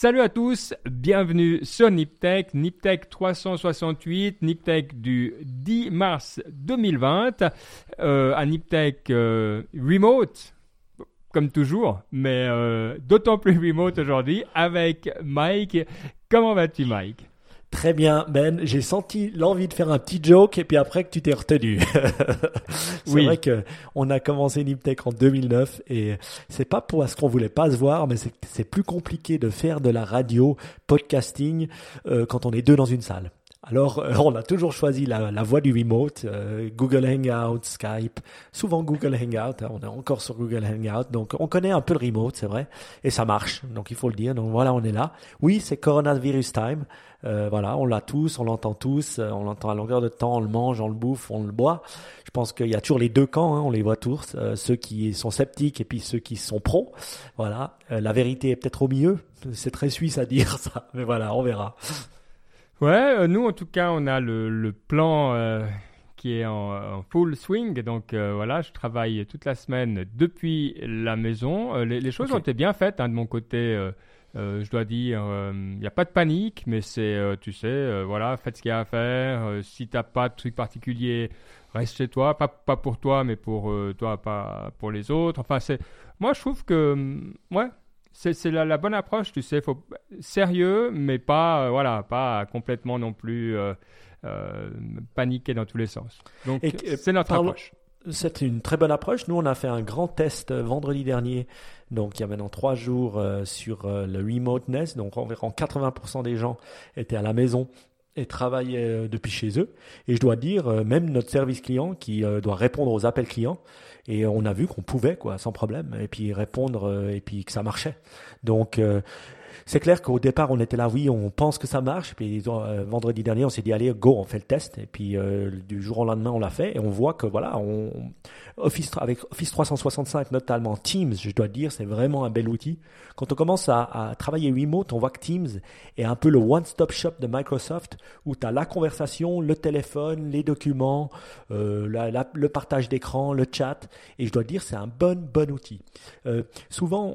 Salut à tous, bienvenue sur Niptech, Niptech 368, Niptech du 10 mars 2020, euh, un Niptech euh, remote, comme toujours, mais euh, d'autant plus remote aujourd'hui avec Mike. Comment vas-tu Mike? Très bien, Ben. J'ai senti l'envie de faire un petit joke et puis après que tu t'es retenu. c'est Oui. vrai que on a commencé Niptech en 2009 et c'est pas parce qu'on voulait pas se voir, mais c'est c'est plus compliqué de faire de la radio, podcasting euh, quand on est deux dans une salle. Alors, euh, on a toujours choisi la, la voie du remote, euh, Google Hangout, Skype, souvent Google Hangout, hein, on est encore sur Google Hangout, donc on connaît un peu le remote, c'est vrai, et ça marche, donc il faut le dire, donc voilà, on est là. Oui, c'est coronavirus time, euh, voilà, on l'a tous, on l'entend tous, euh, on l'entend à longueur de temps, on le mange, on le bouffe, on le boit. Je pense qu'il y a toujours les deux camps, hein, on les voit tous, euh, ceux qui sont sceptiques et puis ceux qui sont pros. Voilà, Euh, la vérité est peut-être au milieu, c'est très suisse à dire ça, mais voilà, on verra. Ouais, nous en tout cas, on a le, le plan qui est en, en full swing. Donc euh, voilà, je travaille toute la semaine depuis la maison. Euh, les, les choses ont été bien faites hein, de mon côté. euh, euh, je dois dire, il n'y a pas de panique, mais c'est, euh, tu sais, euh, voilà, faites ce qu'il y a à faire. Euh, si t'as pas de truc particulier, reste chez toi. Pas, pas pour toi, mais pour euh, toi, pas pour les autres. Enfin, c'est, moi, je trouve que, hum, ouais, c'est, c'est la, la bonne approche, tu sais. Faut, sérieux, mais pas, euh, voilà, pas complètement non plus euh, euh, paniquer dans tous les sens. Donc, c'est notre parlons- approche. C'est une très bonne approche. Nous, on a fait un grand test euh, vendredi dernier, donc il y a maintenant trois jours euh, sur euh, le remoteness. Donc environ 80% des gens étaient à la maison et travaillaient euh, depuis chez eux. Et je dois dire, même notre service client qui doit répondre aux appels clients, et on a vu qu'on pouvait, quoi, sans problème, et puis répondre, et puis que ça marchait. Donc c'est clair qu'au départ, on était là, oui, on pense que ça marche. Puis euh, vendredi dernier, on s'est dit, allez, go, on fait le test. Et puis euh, du jour au lendemain, on l'a fait. Et on voit que voilà, on, Office, avec Office 365, notamment Teams, je dois dire, c'est vraiment un bel outil. Quand on commence à, à travailler remote, on voit que Teams est un peu le one-stop shop de Microsoft, où tu as la conversation, le téléphone, les documents, euh, le partage d'écran, le chat. Et je dois dire, c'est un bon, bon outil. Souvent,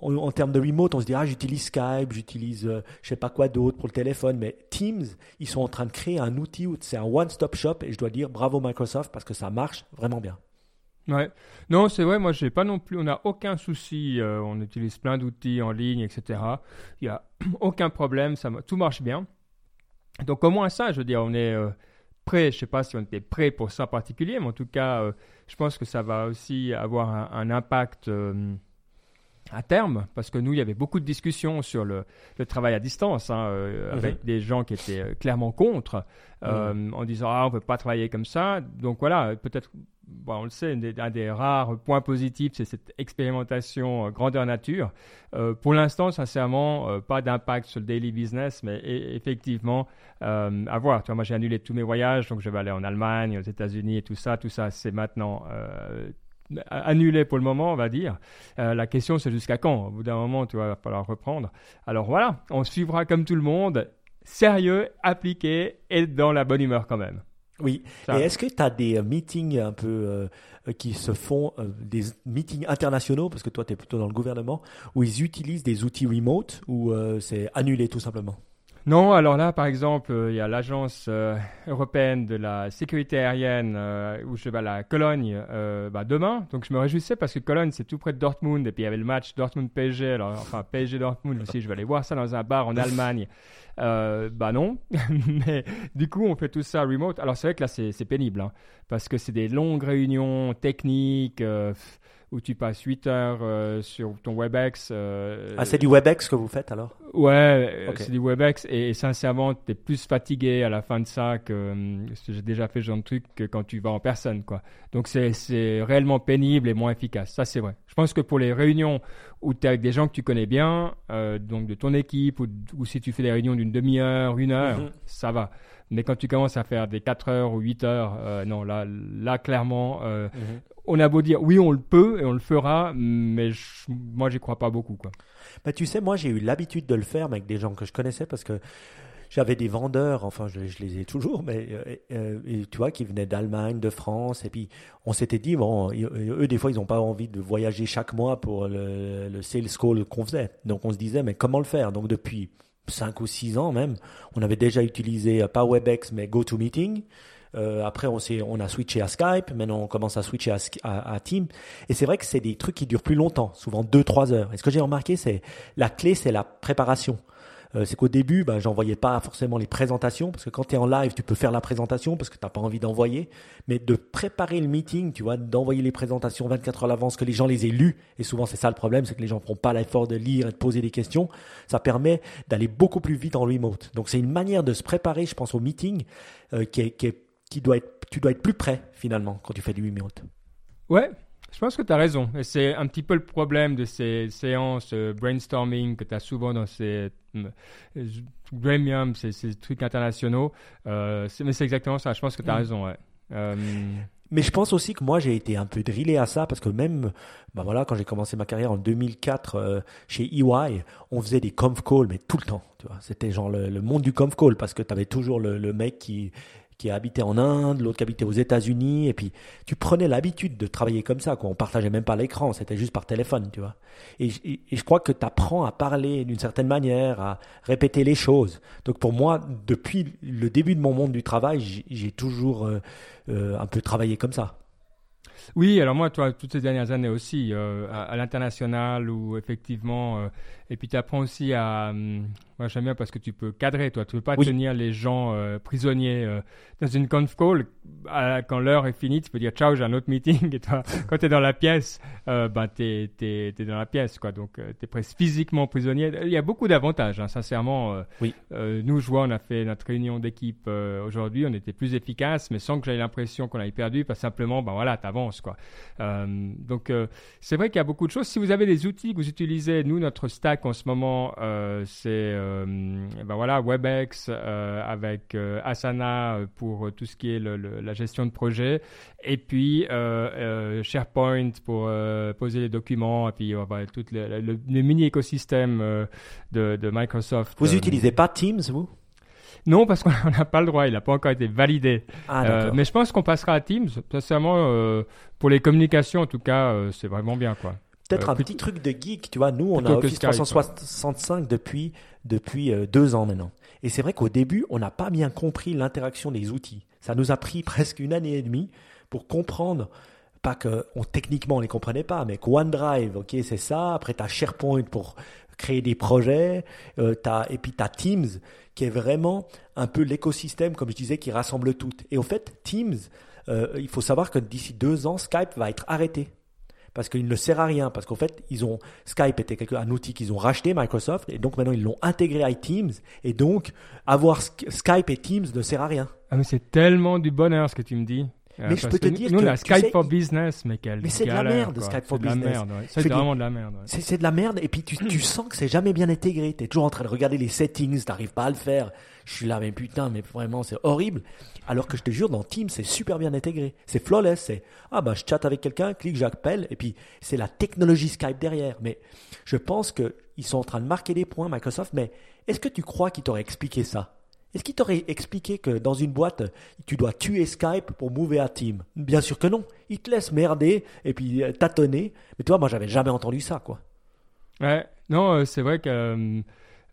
en termes de remote, on se dit, ah, j'utilise Skype, j'utilise euh, je sais pas quoi d'autre pour le téléphone, mais Teams, ils sont en train de créer un outil où c'est un one-stop shop et je dois dire bravo Microsoft parce que ça marche vraiment bien. Ouais. Non, c'est vrai, moi, j'ai pas non plus, on n'a aucun souci, euh, on utilise plein d'outils en ligne, etc. Il n'y a aucun problème, ça, tout marche bien. Donc, au moins ça, je veux dire, on est euh, prêt, je sais pas si on était prêt pour ça en particulier, mais en tout cas, euh, je pense que ça va aussi avoir un, un impact euh, à terme, parce que nous, il y avait beaucoup de discussions sur le, le travail à distance, hein, euh, Mhm. avec des gens qui étaient euh, clairement contre, euh, en disant ah on peut pas travailler comme ça. Donc voilà, peut-être, bon, on le sait, un des, un des rares points positifs, c'est cette expérimentation euh, grandeur nature. Pour l'instant, sincèrement, pas d'impact sur le daily business, mais e- effectivement, à voir. Tu vois, moi, j'ai annulé tous mes voyages, donc je vais aller en Allemagne, aux États-Unis et tout ça. Tout ça, c'est maintenant annulé pour le moment, on va dire. Euh, la question, c'est jusqu'à quand? Au bout d'un moment, tu vois, il va falloir reprendre. Alors voilà, on suivra comme tout le monde, sérieux, appliqué et dans la bonne humeur quand même. Oui. Ça. Et est-ce que tu as des euh, meetings un peu euh, qui se font, euh, des meetings internationaux, parce que toi tu es plutôt dans le gouvernement, où ils utilisent des outils remote ou c'est annulé tout simplement? Non, alors là, par exemple, euh, il y a l'agence euh, européenne de la sécurité aérienne euh, où je vais à la Cologne bah, demain. Donc je me réjouissais parce que Cologne, c'est tout près de Dortmund. Et puis il y avait le match Dortmund-PSG. Alors, enfin, PSG-Dortmund aussi, je vais aller voir ça dans un bar en Allemagne. Euh, bah non. Mais du coup, on fait tout ça remote. Alors c'est vrai que là, c'est pénible. hein, parce que c'est des longues réunions techniques. euh, où tu passes 8 heures euh, sur ton WebEx. euh, Ah, c'est du WebEx que vous faites alors? Ouais, euh, c'est du WebEx et, et sincèrement, tu es plus fatigué à la fin de ça que j'ai déjà fait ce genre de truc que quand tu vas en personne, quoi. Donc c'est réellement pénible et moins efficace. Ça, c'est vrai. Je pense que pour les réunions où tu es avec des gens que tu connais bien, euh, donc de ton équipe, ou, ou si tu fais des réunions d'une demi-heure, une heure, Mhm. ça va. Mais quand tu commences à faire des 4 heures ou 8 heures, euh, non, là, là clairement, euh, on a beau dire oui, on le peut et on le fera, mais je- moi, j'y crois pas beaucoup, quoi. Bah, tu sais, moi j'ai eu l'habitude de le faire mais avec des gens que je connaissais parce que j'avais des vendeurs, enfin je, les ai toujours, mais tu vois, qui venaient d'Allemagne, de France, et puis on s'était dit, bon, eux des fois ils n'ont pas envie de voyager chaque mois pour le, le sales call qu'on faisait. Donc on se disait, mais comment le faire? Donc depuis 5 ou 6 ans même, on avait déjà utilisé pas WebEx mais GoToMeeting. Euh, après, on, on a switché à Skype. Maintenant, on commence à switcher à, à, à Teams. Et c'est vrai que c'est des trucs qui durent plus longtemps, souvent 2-3 heures. Et ce que j'ai remarqué, c'est la clé, c'est la préparation. Euh, c'est qu'au début, ben, j'envoyais pas forcément les présentations, parce que quand tu es en live, tu peux faire la présentation, parce que tu n'as pas envie d'envoyer, mais de préparer le meeting, tu vois, d'envoyer les présentations 24 heures à l'avance, que les gens les aient lues, et souvent c'est ça le problème, c'est que les gens ne font pas l'effort de lire et de poser des questions, ça permet d'aller beaucoup plus vite en remote. Donc c'est une manière de se préparer, je pense, au meeting, euh, qui, est, qui, est, qui doit être, tu dois être plus prêt, finalement, quand tu fais du remote. Ouais, je pense que tu as raison. Et c'est un petit peu le problème de ces séances euh, brainstorming que tu as souvent dans ces euh, gremiums, ces, ces trucs internationaux. Euh, mais c'est exactement ça. Je pense que tu as mm. raison. Ouais. Mais je pense aussi que moi j'ai été un peu drillé à ça parce que même bah voilà quand j'ai commencé ma carrière en 2004 chez EY, on faisait des conf calls mais tout le temps, tu vois. C'était genre le, monde du conf call parce que tu avais toujours le, le, mec qui qui habitait en Inde, l'autre qui habitait aux États-Unis, et puis tu prenais l'habitude de travailler comme ça, quoi. On partageait même pas l'écran, c'était juste par téléphone, tu vois. Et, je crois que tu apprends à parler d'une certaine manière, à répéter les choses. Donc pour moi, depuis le début de mon monde du travail, j'ai toujours euh, euh, un peu travaillé comme ça. Oui, alors moi, toi, toutes ces dernières années aussi, euh, à, l'international, où effectivement, et puis tu apprends aussi à, hum, moi, j'aime bien parce que tu peux cadrer, toi. Tu peux pas tenir les gens euh, prisonniers euh, dans une conf call. quand l'heure est finie, tu peux dire ciao, j'ai un autre meeting. Et toi, quand tu es dans la pièce, euh, ben, tu es, dans la pièce, quoi. Donc, tu es presque physiquement prisonnier. Il y a beaucoup d'avantages, hein, sincèrement. oui. nous, je vois, on a fait notre réunion d'équipe aujourd'hui. On était plus efficace, mais sans que j'aie l'impression qu'on avait perdu. Pas simplement, ben voilà, tu avances, quoi. donc, c'est vrai qu'il y a beaucoup de choses. Si vous avez des outils que vous utilisez, nous, notre stack en ce moment, c'est euh, ben voilà, WebEx euh, avec euh, Asana pour tout ce qui est la gestion de projet, et puis SharePoint pour poser les documents, et puis tout le, mini écosystème de, Microsoft. Vous n'utilisez pas Teams, vous? Non, parce qu'on n'a pas le droit, il n'a pas encore été validé. Ah, mais je pense qu'on passera à Teams. Sincèrement, pour les communications, en tout cas, c'est vraiment bien. quoi. Peut-être un petit truc de geek, tu vois. Nous, on a Office 365 depuis depuis euh, deux ans maintenant. Et c'est vrai qu'au début, on n'a pas bien compris l'interaction des outils. Ça nous a pris presque une année et demie pour comprendre, pas que on, techniquement on les comprenait pas, mais OneDrive, ok, c'est ça. Après, tu as SharePoint pour créer des projets, euh, as, et puis tu as Teams qui est vraiment un peu l'écosystème, comme je disais, qui rassemble tout. Et au fait, Teams, euh, il faut savoir que d'ici deux ans, Skype va être arrêté parce qu'il ne sert à rien, parce qu'en fait, ils ont Skype était quelque, un outil qu'ils ont racheté Microsoft, et donc maintenant ils l'ont intégré à Teams, et donc avoir Skype et Teams ne sert à rien. Ah mais c'est tellement du bonheur ce que tu me dis. Euh, mais je peux te dire nous, que a Skype for Business, mais quel Mais c'est de la merde, Skype for Business. C'est vraiment de la merde. C'est de la merde, et puis tu, tu sens que c'est jamais bien intégré. Tu es toujours en train de regarder les settings, t'arrives pas à le faire. Je suis là, mais putain, mais vraiment, c'est horrible. Alors que je te jure, dans Teams, c'est super bien intégré. C'est flawless. C'est, ah bah, je chatte avec quelqu'un, clique, j'appelle, et puis c'est la technologie Skype derrière. Mais je pense qu'ils sont en train de marquer des points, Microsoft, mais est-ce que tu crois qu'ils t'auraient expliqué ça? Est-ce qu'il t'aurait expliqué que dans une boîte, tu dois tuer Skype pour mouver à Teams Bien sûr que non. Ils te laissent merder et puis euh, tâtonner. Mais toi, moi, j'avais jamais entendu ça, quoi. Ouais, non, euh, c'est vrai que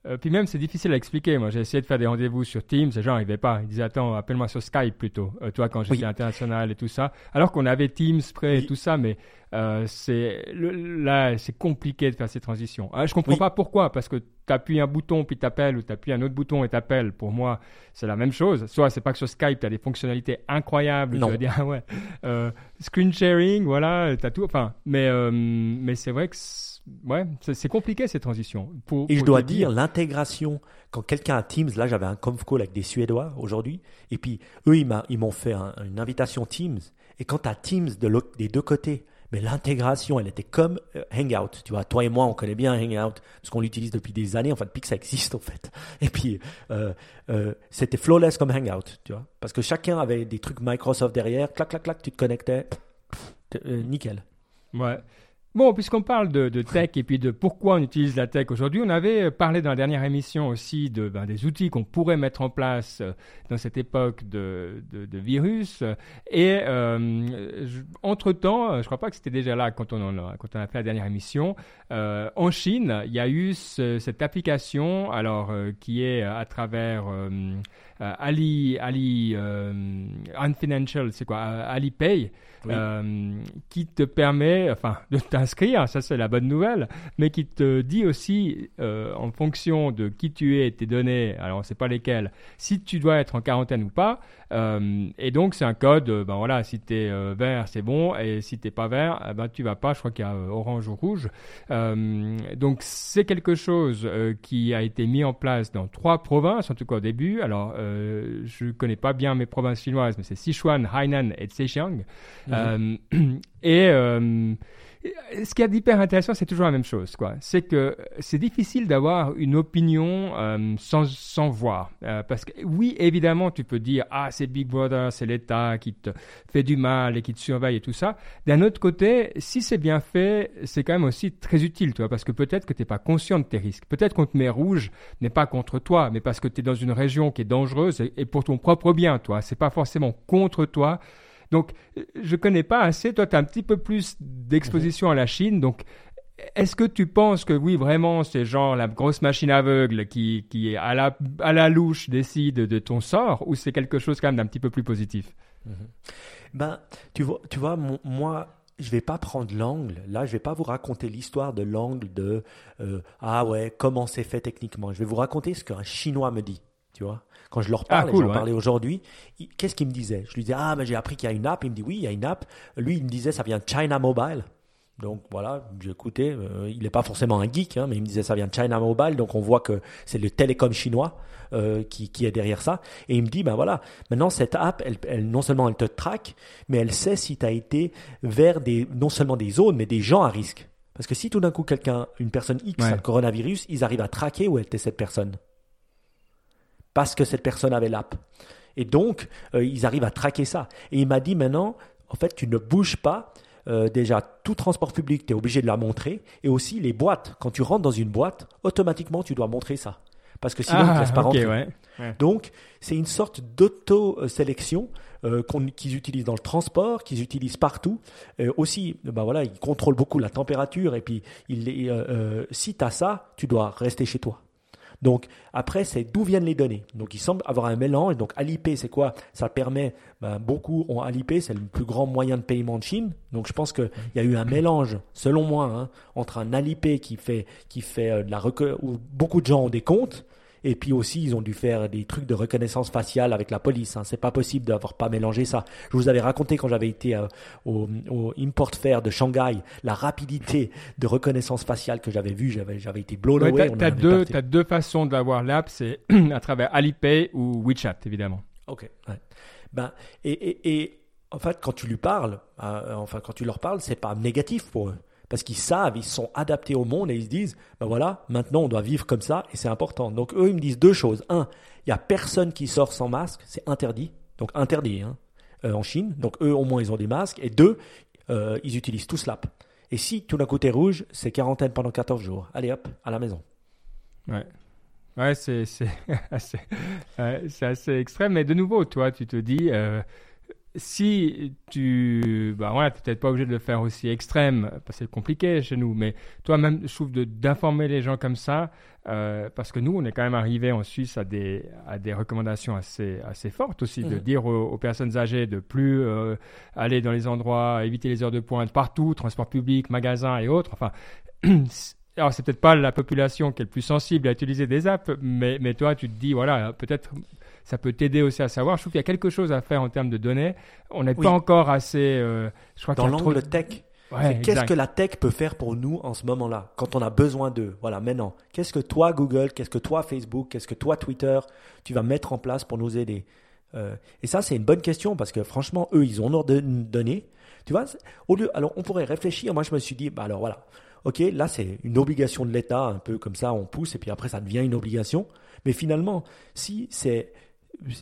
euh, euh, puis même, c'est difficile à expliquer. Moi, j'ai essayé de faire des rendez-vous sur Teams, les gens n'arrivaient pas. Ils disaient, attends, appelle-moi sur Skype plutôt. Euh, toi, quand j'étais international et tout ça. Alors qu'on avait Teams prêt et tout ça, mais euh, c'est là, c'est compliqué de faire ces transitions. Ah, je comprends pas pourquoi, parce que tu appuies un bouton puis t'appelles, ou tu appuies un autre bouton et t'appelles. Pour moi, c'est la même chose. Soit c'est pas que sur Skype, tu as des fonctionnalités incroyables. Non. Tu vas dire, ah ouais, screen sharing, voilà, tu as tout. Enfin, mais, mais c'est vrai que ouais, c'est compliqué ces transitions. et je dois dire, l'intégration, quand quelqu'un a Teams, là j'avais un conf call avec des Suédois aujourd'hui, et puis eux ils m'ont fait une invitation Teams, et quand tu as Teams de des deux côtés, mais l'intégration, elle était comme euh, Hangout. Tu vois, toi et moi, on connaît bien Hangout parce qu'on l'utilise depuis des années, en fait, depuis que ça existe, en fait. Et puis, euh, euh, c'était flawless comme Hangout, tu vois, parce que chacun avait des trucs Microsoft derrière, clac, clac, clac, tu te connectais, nickel. Ouais. Bon, puisqu'on parle de, tech et puis de pourquoi on utilise la tech aujourd'hui, on avait parlé dans la dernière émission aussi de, ben, des outils qu'on pourrait mettre en place euh, dans cette époque de, virus. Et euh, entre-temps, je crois pas que c'était déjà là quand on, a, fait la dernière émission, euh, en Chine, il y a eu cette application alors, qui est à travers Ali, Ali Unfinancial, c'est quoi Alipay euh, qui te permet, enfin, de t'inscrire, ça c'est la bonne nouvelle, mais qui te dit aussi, euh, en fonction de qui tu es tes données, alors on ne sait pas lesquelles, si tu dois être en quarantaine ou pas. Euh, et donc c'est un code, ben voilà, si tu es vert, c'est bon, et si t'es pas vert, eh ben tu vas pas. Je crois qu'il y a orange ou rouge. donc c'est quelque chose qui a été mis en place dans trois provinces, en tout cas au début. Alors je connais pas bien mes provinces chinoises, mais c'est Sichuan, Hainan et Zhejiang. Mhm. Euh, et euh, ce qui est hyper intéressant, c'est toujours la même chose. quoi. C'est que c'est difficile d'avoir une opinion euh, sans, voir. parce que oui, évidemment, tu peux dire, ah, c'est Big Brother, c'est l'État qui te fait du mal et qui te surveille et tout ça. D'un autre côté, si c'est bien fait, c'est quand même aussi très utile, toi, parce que peut-être que tu n'es pas conscient de tes risques. Peut-être qu'on te met rouge, n'est pas contre toi, mais parce que tu es dans une région qui est dangereuse et, et pour ton propre bien, toi. C'est pas forcément contre toi donc, je connais pas assez. Toi, tu as un petit peu plus d'exposition à la Chine. Donc, est-ce que tu penses que oui, vraiment, c'est genre la grosse machine aveugle qui, qui à la, à la louche décide de ton sort ou c'est quelque chose quand même d'un petit peu plus positif? Mhm. Ben, tu vois, tu vois moi, je vais pas prendre l'angle. Là, je vais pas vous raconter l'histoire de l'angle de euh, ah ouais, comment c'est fait techniquement. Je vais vous raconter ce qu'un Chinois me dit. Tu vois quand je leur ah, parle, j'en parlais aujourd'hui, qu'est-ce qu'il me disait? Je lui disais, ah, ben, j'ai appris qu'il y a une app. Il me dit, oui, il y a une app. Lui, il me disait, ça vient de China Mobile. Donc voilà, j'écoutais, euh, il n'est pas forcément un geek, hein, mais il me disait ça vient de China Mobile, donc on voit que c'est le télécom chinois euh, qui, qui, est derrière ça. Et il me dit, ben voilà, maintenant cette app, elle, elle non seulement elle te traque, mais elle sait si tu as été vers des, non seulement des zones, mais des gens à risque. Parce que si tout d'un coup quelqu'un, une personne X a le coronavirus, ils arrivent à traquer où était cette personne parce que cette personne avait l'app. Et donc, euh, ils arrivent à traquer ça. Et il m'a dit maintenant, en fait, tu ne bouges pas. Euh, déjà, tout transport public, tu es obligé de la montrer. Et aussi les boîtes. Quand tu rentres dans une boîte, automatiquement, tu dois montrer ça. Parce que sinon, ah, tu pas rentrer. Donc, c'est une sorte d'auto-sélection euh, qu'ils utilisent dans le transport, qu'ils utilisent partout. aussi, ben voilà, ils contrôlent beaucoup la température. Et puis, il, si tu as ça, tu dois rester chez toi. Donc après, c'est d'où viennent les données. Donc il semble avoir un mélange. Donc Alipay, c'est quoi? Ça permet, ben, beaucoup ont Alipay, c'est le plus grand moyen de paiement de Chine. Donc je pense qu'il y a eu un mélange, selon moi, hein, entre un Alipay qui fait, qui fait euh, de la où beaucoup de gens ont des comptes et puis aussi, ils ont dû faire des trucs de reconnaissance faciale avec la police. Hein. C'est pas possible d'avoir pas mélangé ça. Je vous avais raconté quand j'avais été euh, au, au, Import Fair de Shanghai, la rapidité de reconnaissance faciale que j'avais vue. J'avais, j'avais été blown away. Tu as, deux, as deux façons d'avoir l'app. C'est à travers Alipay ou WeChat, évidemment. Ok. Ben, et, et, et, en fait, quand tu lui parles, euh, enfin, quand tu leur parles, c'est pas négatif pour eux parce qu'ils savent, ils sont adaptés au monde et ils se disent, ben voilà, maintenant on doit vivre comme ça et c'est important. Donc eux, ils me disent deux choses. Un, il y a personne qui sort sans masque, c'est interdit, donc interdit hein, euh, en Chine. Donc eux, au moins, ils ont des masques. Et deux, euh, ils utilisent tous l'app. Et si tout d'un côté rouge, c'est quarantaine pendant 14 jours. Allez hop, à la maison. Ouais. Ouais, c'est assez, assez, extrême. Mais de nouveau, toi, tu te dis, euh, si tu, bah voilà, peut-être pas obligé de le faire aussi extrême, parce que c'est compliqué chez nous, mais toi-même, je trouve d'informer les gens comme ça, euh, parce que nous, on est quand même arrivé en Suisse à des, à des recommandations assez, assez fortes aussi, de mmh. dire aux, personnes âgées de plus euh, aller dans les endroits, éviter les heures de pointe partout, transport public, magasins et autres. Enfin, alors c'est peut-être pas la population qui est le plus sensible à utiliser des apps, mais, mais toi, tu te dis, voilà, peut-être ça peut t'aider aussi à savoir. Je trouve qu'il y a quelque chose à faire en termes de données. On n'est pas encore assez. Euh, je crois Dans l'angle tech. qu'est-ce que la tech peut faire pour nous en ce moment-là, quand on a besoin d'eux? Voilà, maintenant, qu'est-ce que toi, Google, qu'est-ce que toi, Facebook, qu'est-ce que toi, Twitter, tu vas mettre en place pour nous aider? Euh, Et ça, c'est une bonne question parce que franchement, eux, ils ont nos données. Tu vois, au lieu, alors on pourrait réfléchir. Moi, je me suis dit, bah alors voilà, ok, là, c'est une obligation de l'État, un peu comme ça, on pousse et puis après, ça devient une obligation. Mais finalement, si c'est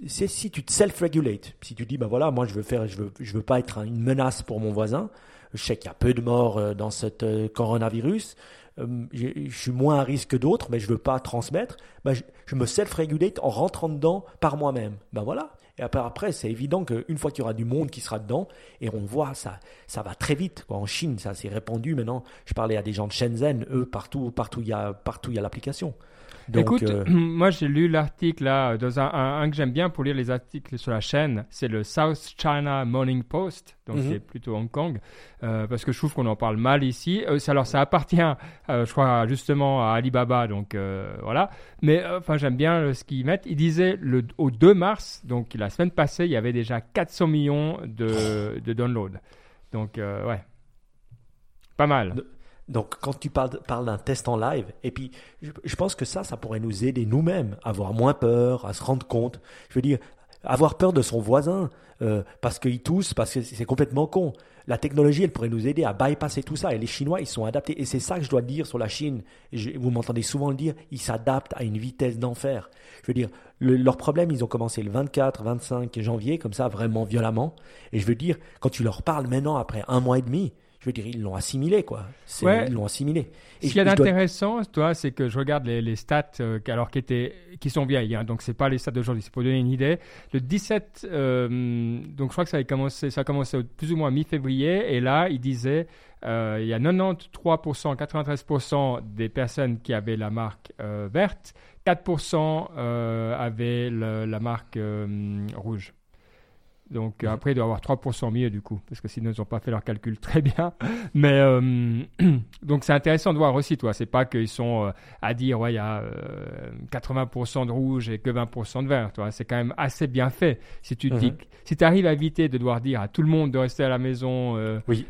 c'est si tu te self-regulate, si tu dis, ben voilà, moi je veux faire, je veux, je veux pas être une menace pour mon voisin, je sais qu'il y a peu de morts dans ce coronavirus, je suis moins à risque que d'autres, mais je veux pas transmettre, ben, je, me self-régulate en rentrant dedans par moi-même. Ben voilà. Et après, c'est évident qu'une fois qu'il y aura du monde qui sera dedans, et on voit, ça, ça va très vite. En Chine, ça s'est répandu maintenant. Je parlais à des gens de Shenzhen, eux, partout, partout, il y a, partout, il y a l'application. Écoute, euh, moi j'ai lu l'article là, dans un, que j'aime bien pour lire les articles sur la chaîne, c'est le South China Morning Post, donc mhm. c'est plutôt Hong Kong, euh, parce que je trouve qu'on en parle mal ici. Euh, alors ça appartient, je crois, justement à Alibaba, donc voilà. Mais enfin j'aime bien ce qu'ils mettent. Ils disaient le, au 2 mars, donc la semaine passée, il y avait déjà 400 millions de, de downloads. Donc ouais, pas mal. Donc, quand tu parles, d'un test en live, et puis je, pense que ça, ça pourrait nous aider nous-mêmes à avoir moins peur, à se rendre compte. Je veux dire, avoir peur de son voisin euh, parce qu'il tousse, parce que c'est complètement con. La technologie, elle pourrait nous aider à bypasser tout ça. Et les Chinois, ils sont adaptés. Et c'est ça que je dois dire sur la Chine. vous m'entendez souvent le dire, ils s'adaptent à une vitesse d'enfer. Je veux dire, leur problème, ils ont commencé le 24, 25 janvier, comme ça, vraiment violemment. Et je veux dire, quand tu leur parles maintenant, après un mois et demi, je veux dire, ils l'ont assimilé, quoi. Ils l'ont assimilé. Et Ce qu'il y a d'intéressant, toi, c'est que je regarde les, stats, euh, alors qui, étaient, qui sont vieilles, hein, donc c'est pas les stats d'aujourd'hui, c'est pour donner une idée. Le 17, euh, donc je crois que ça a commencé, ça a commencé plus ou moins mi-février, et là, il disait, euh, il y a 93%, 93% des personnes qui avaient la marque verte, 4% avaient la marque rouge. Donc euh, après, il doit y avoir 3% mieux du coup, parce que sinon ils n'ont pas fait leur calcul très bien. Mais euh, donc c'est intéressant de voir aussi, toi. C'est pas qu'ils sont euh, à dire ouais il y a 80% de rouge et que 20% de vert. Toi, c'est quand même assez bien fait. Si tu mhm. si tu arrives à éviter de devoir dire à tout le monde de rester à la maison. oui.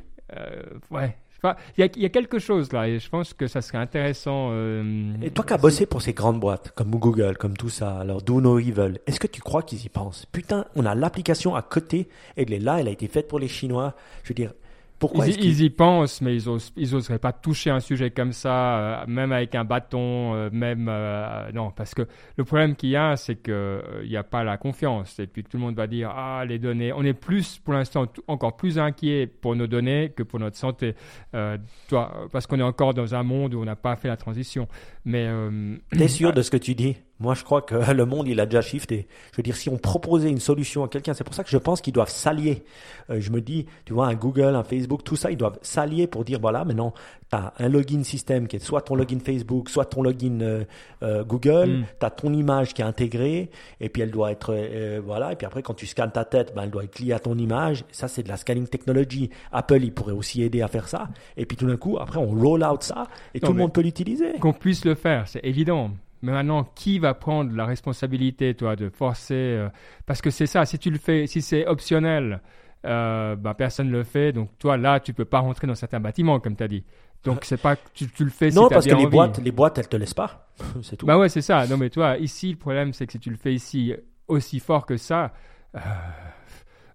ouais, il y, a quelque chose là, et je pense que ça serait intéressant. Euh, et toi qui as bossé pour ces grandes boîtes, comme Google, comme tout ça, alors Do No Evil, est-ce que tu crois qu'ils y pensent? Putain, on a l'application à côté, elle est là, elle a été faite pour les Chinois. Je veux dire, ils, y pensent, mais ils, osent, ils oseraient pas toucher un sujet comme ça, euh, même avec un bâton, euh, même euh, non, parce que le problème qu'il y a, c'est que il n'y a pas la confiance, et puis tout le monde va dire ah les données, on est plus pour l'instant encore plus inquiet pour nos données que pour notre santé, toi, parce qu'on est encore dans un monde où on n'a pas fait la transition. Mais t'es sûr de ce que tu dis? Moi, je crois que le monde, il a déjà shifté. Je veux dire, si on proposait une solution à quelqu'un, c'est pour ça que je pense qu'ils doivent s'allier. Euh, je me dis, tu vois, un Google, un Facebook, tout ça, ils doivent s'allier pour dire, voilà, maintenant, tu as un login système qui est soit ton login Facebook, soit ton login euh, euh, Google, mm. tu as ton image qui est intégrée, et puis elle doit être, voilà, et puis après, quand tu scannes ta tête, ben, elle doit être liée à ton image. Ça, c'est de la scanning technology. Apple, il pourrait aussi aider à faire ça. Et puis tout d'un coup, après, on roll out ça, et tout le monde peut l'utiliser. Qu'on puisse le faire, c'est évident. Mais maintenant, qui va prendre la responsabilité, toi, de forcer euh, Parce que c'est ça, si tu le fais, si c'est optionnel, euh, bah, personne ne le fait. Donc, toi, là, tu peux pas rentrer dans certains bâtiments, comme tu as dit. Donc, c'est pas que tu, le fais Non, parce que les boîtes, les boîtes, elles te laissent pas. c'est tout. Bah ouais, c'est ça. Non, mais toi, ici, le problème, c'est que si tu le fais ici aussi fort que ça, euh,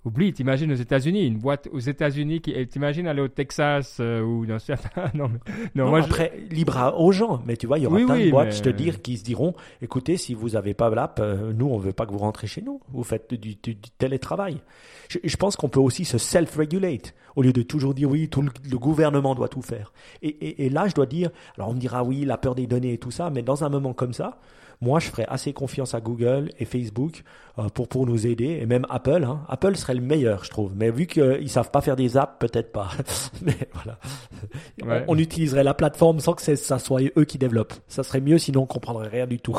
Oublie, t'imagines aux États-Unis, une boîte aux États-Unis, qui, t'imagines aller au Texas euh, ou dans certains. non, mais, non, moi, après, libre aux gens, mais tu vois, il y aura plein de boîtes, je te dire, qui se diront écoutez, si vous n'avez pas l'app, euh, nous, on ne veut pas que vous rentrez chez nous, vous faites du, télétravail. Je, pense qu'on peut aussi se self-regulate, au lieu de toujours dire oui, tout le, gouvernement doit tout faire. Et, et là, je dois dire alors on me dira oui, la peur des données et tout ça, mais dans un moment comme ça, moi, je ferais assez confiance à Google et Facebook euh, pour, pour nous aider, et même Apple. Hein. Apple serait le meilleur, je trouve. Mais vu qu'ils ne savent pas faire des apps, peut-être pas. Mais voilà. On, utiliserait la plateforme sans que ça soit eux qui développent. Ça serait mieux, sinon on comprendrait rien du tout.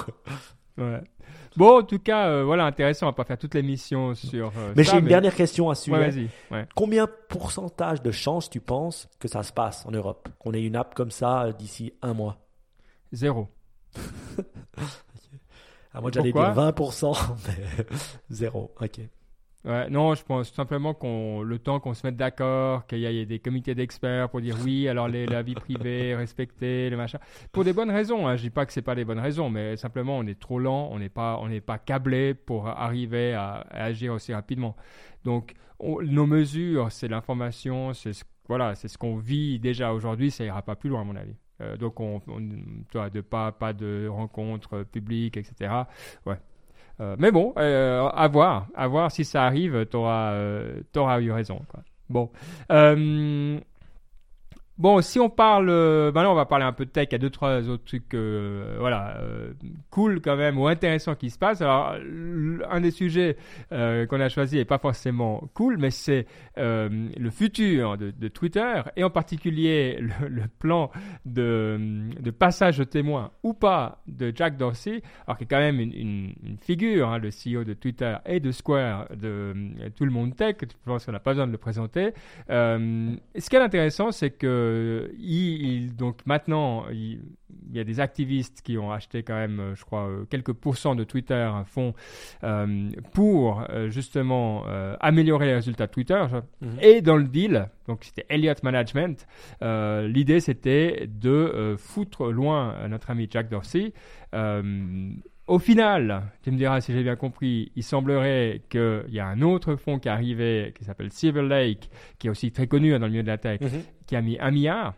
Bon, en tout cas, euh, voilà, intéressant. On va pas faire toute l'émission sur. Euh, mais j'ai une dernière question à suivre. Combien pourcentage de chances tu penses que ça se passe en Europe, qu'on ait une app comme ça d'ici un mois? Zéro. Ah, moi, j'allais dire 20%, mais zéro. Ok. Ouais, non, je pense simplement qu'on le temps qu'on se mette d'accord, qu'il y ait des comités d'experts pour dire oui, alors les, la vie privée, respecter le machin, pour des bonnes raisons. Hein. Je dis pas que c'est pas des bonnes raisons, mais simplement on est trop lent, on n'est pas on n'est pas câblé pour arriver à, agir aussi rapidement. Donc nos mesures, c'est l'information, c'est ce, voilà, c'est ce qu'on vit déjà aujourd'hui, ça ira pas plus loin à mon avis. Euh, donc, on, on de pas, pas de rencontres publiques, etc. Ouais. Euh, mais bon, euh, à voir, à voir si ça arrive, tu auras, eu raison. Quoi. Bon. Bon, si on parle, euh, maintenant on va parler un peu de tech. Il y a deux trois autres trucs, euh, voilà, euh, cool quand même ou intéressants qui se passent. Alors, un des sujets qu'on a choisi est pas forcément cool, mais c'est le futur de, Twitter et en particulier le, plan de, de, passage au témoin ou pas de Jack Dorsey, alors qui est quand même une, figure, hein, le CEO de Twitter et de Square, de tout le monde tech. Je pense qu'on n'a pas besoin de le présenter. ce qui est intéressant, c'est que euh, il, donc maintenant, il, y a des activistes qui ont acheté quand même, euh, je crois, euh, quelques pourcents de Twitter, un fonds, pour justement améliorer les résultats de Twitter. Mhm. Et dans le deal, donc c'était Elliott Management, l'idée c'était de foutre loin notre ami Jack Dorsey. Au final, tu me diras si j'ai bien compris, il semblerait qu'il y a un autre fonds qui est arrivé, qui s'appelle Silver Lake, qui est aussi très connu hein, dans le milieu de la tech, mhm. qui a mis un milliard.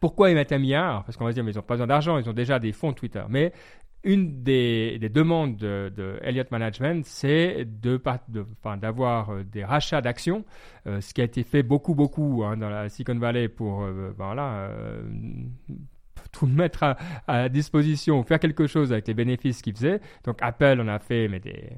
Pourquoi ils mettent un milliard? Parce qu'on va se dire, mais ils n'ont pas besoin d'argent, ils ont déjà des fonds Twitter. Mais une des, demandes de, Elliott Management, c'est d'avoir de, euh, des rachats d'actions, euh, ce qui a été fait beaucoup, beaucoup hein, dans la Silicon Valley pour euh, voilà, tout mettre à, à, disposition, faire quelque chose avec les bénéfices qu'ils faisaient. Donc Apple en a fait mais des,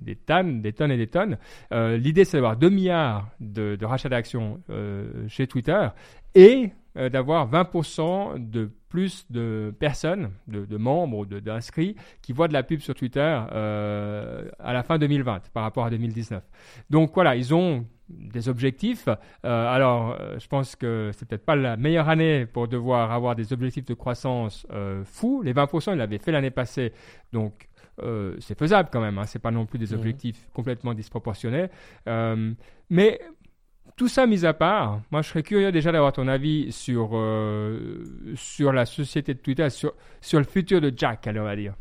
des, tonnes, des tonnes et des tonnes. Euh, l'idée c'est d'avoir 2 milliards de, de rachats d'actions euh, chez Twitter et euh, d'avoir 20% de plus de personnes, de, de membres, d'inscrits qui voient de la pub sur Twitter à la fin 2020 par rapport à 2019. Donc voilà, ils ont des objectifs. Euh, alors, euh, je pense que c'est peut-être pas la meilleure année pour devoir avoir des objectifs de croissance euh, fous. Les 20%, ils l'avaient fait l'année passée, donc c'est faisable quand même. Hein. C'est pas non plus des mhm. objectifs complètement disproportionnés. mais tout ça mis à part, moi je serais curieux déjà d'avoir ton avis sur, sur la société de Twitter, sur, sur le futur de Jack, on va dire.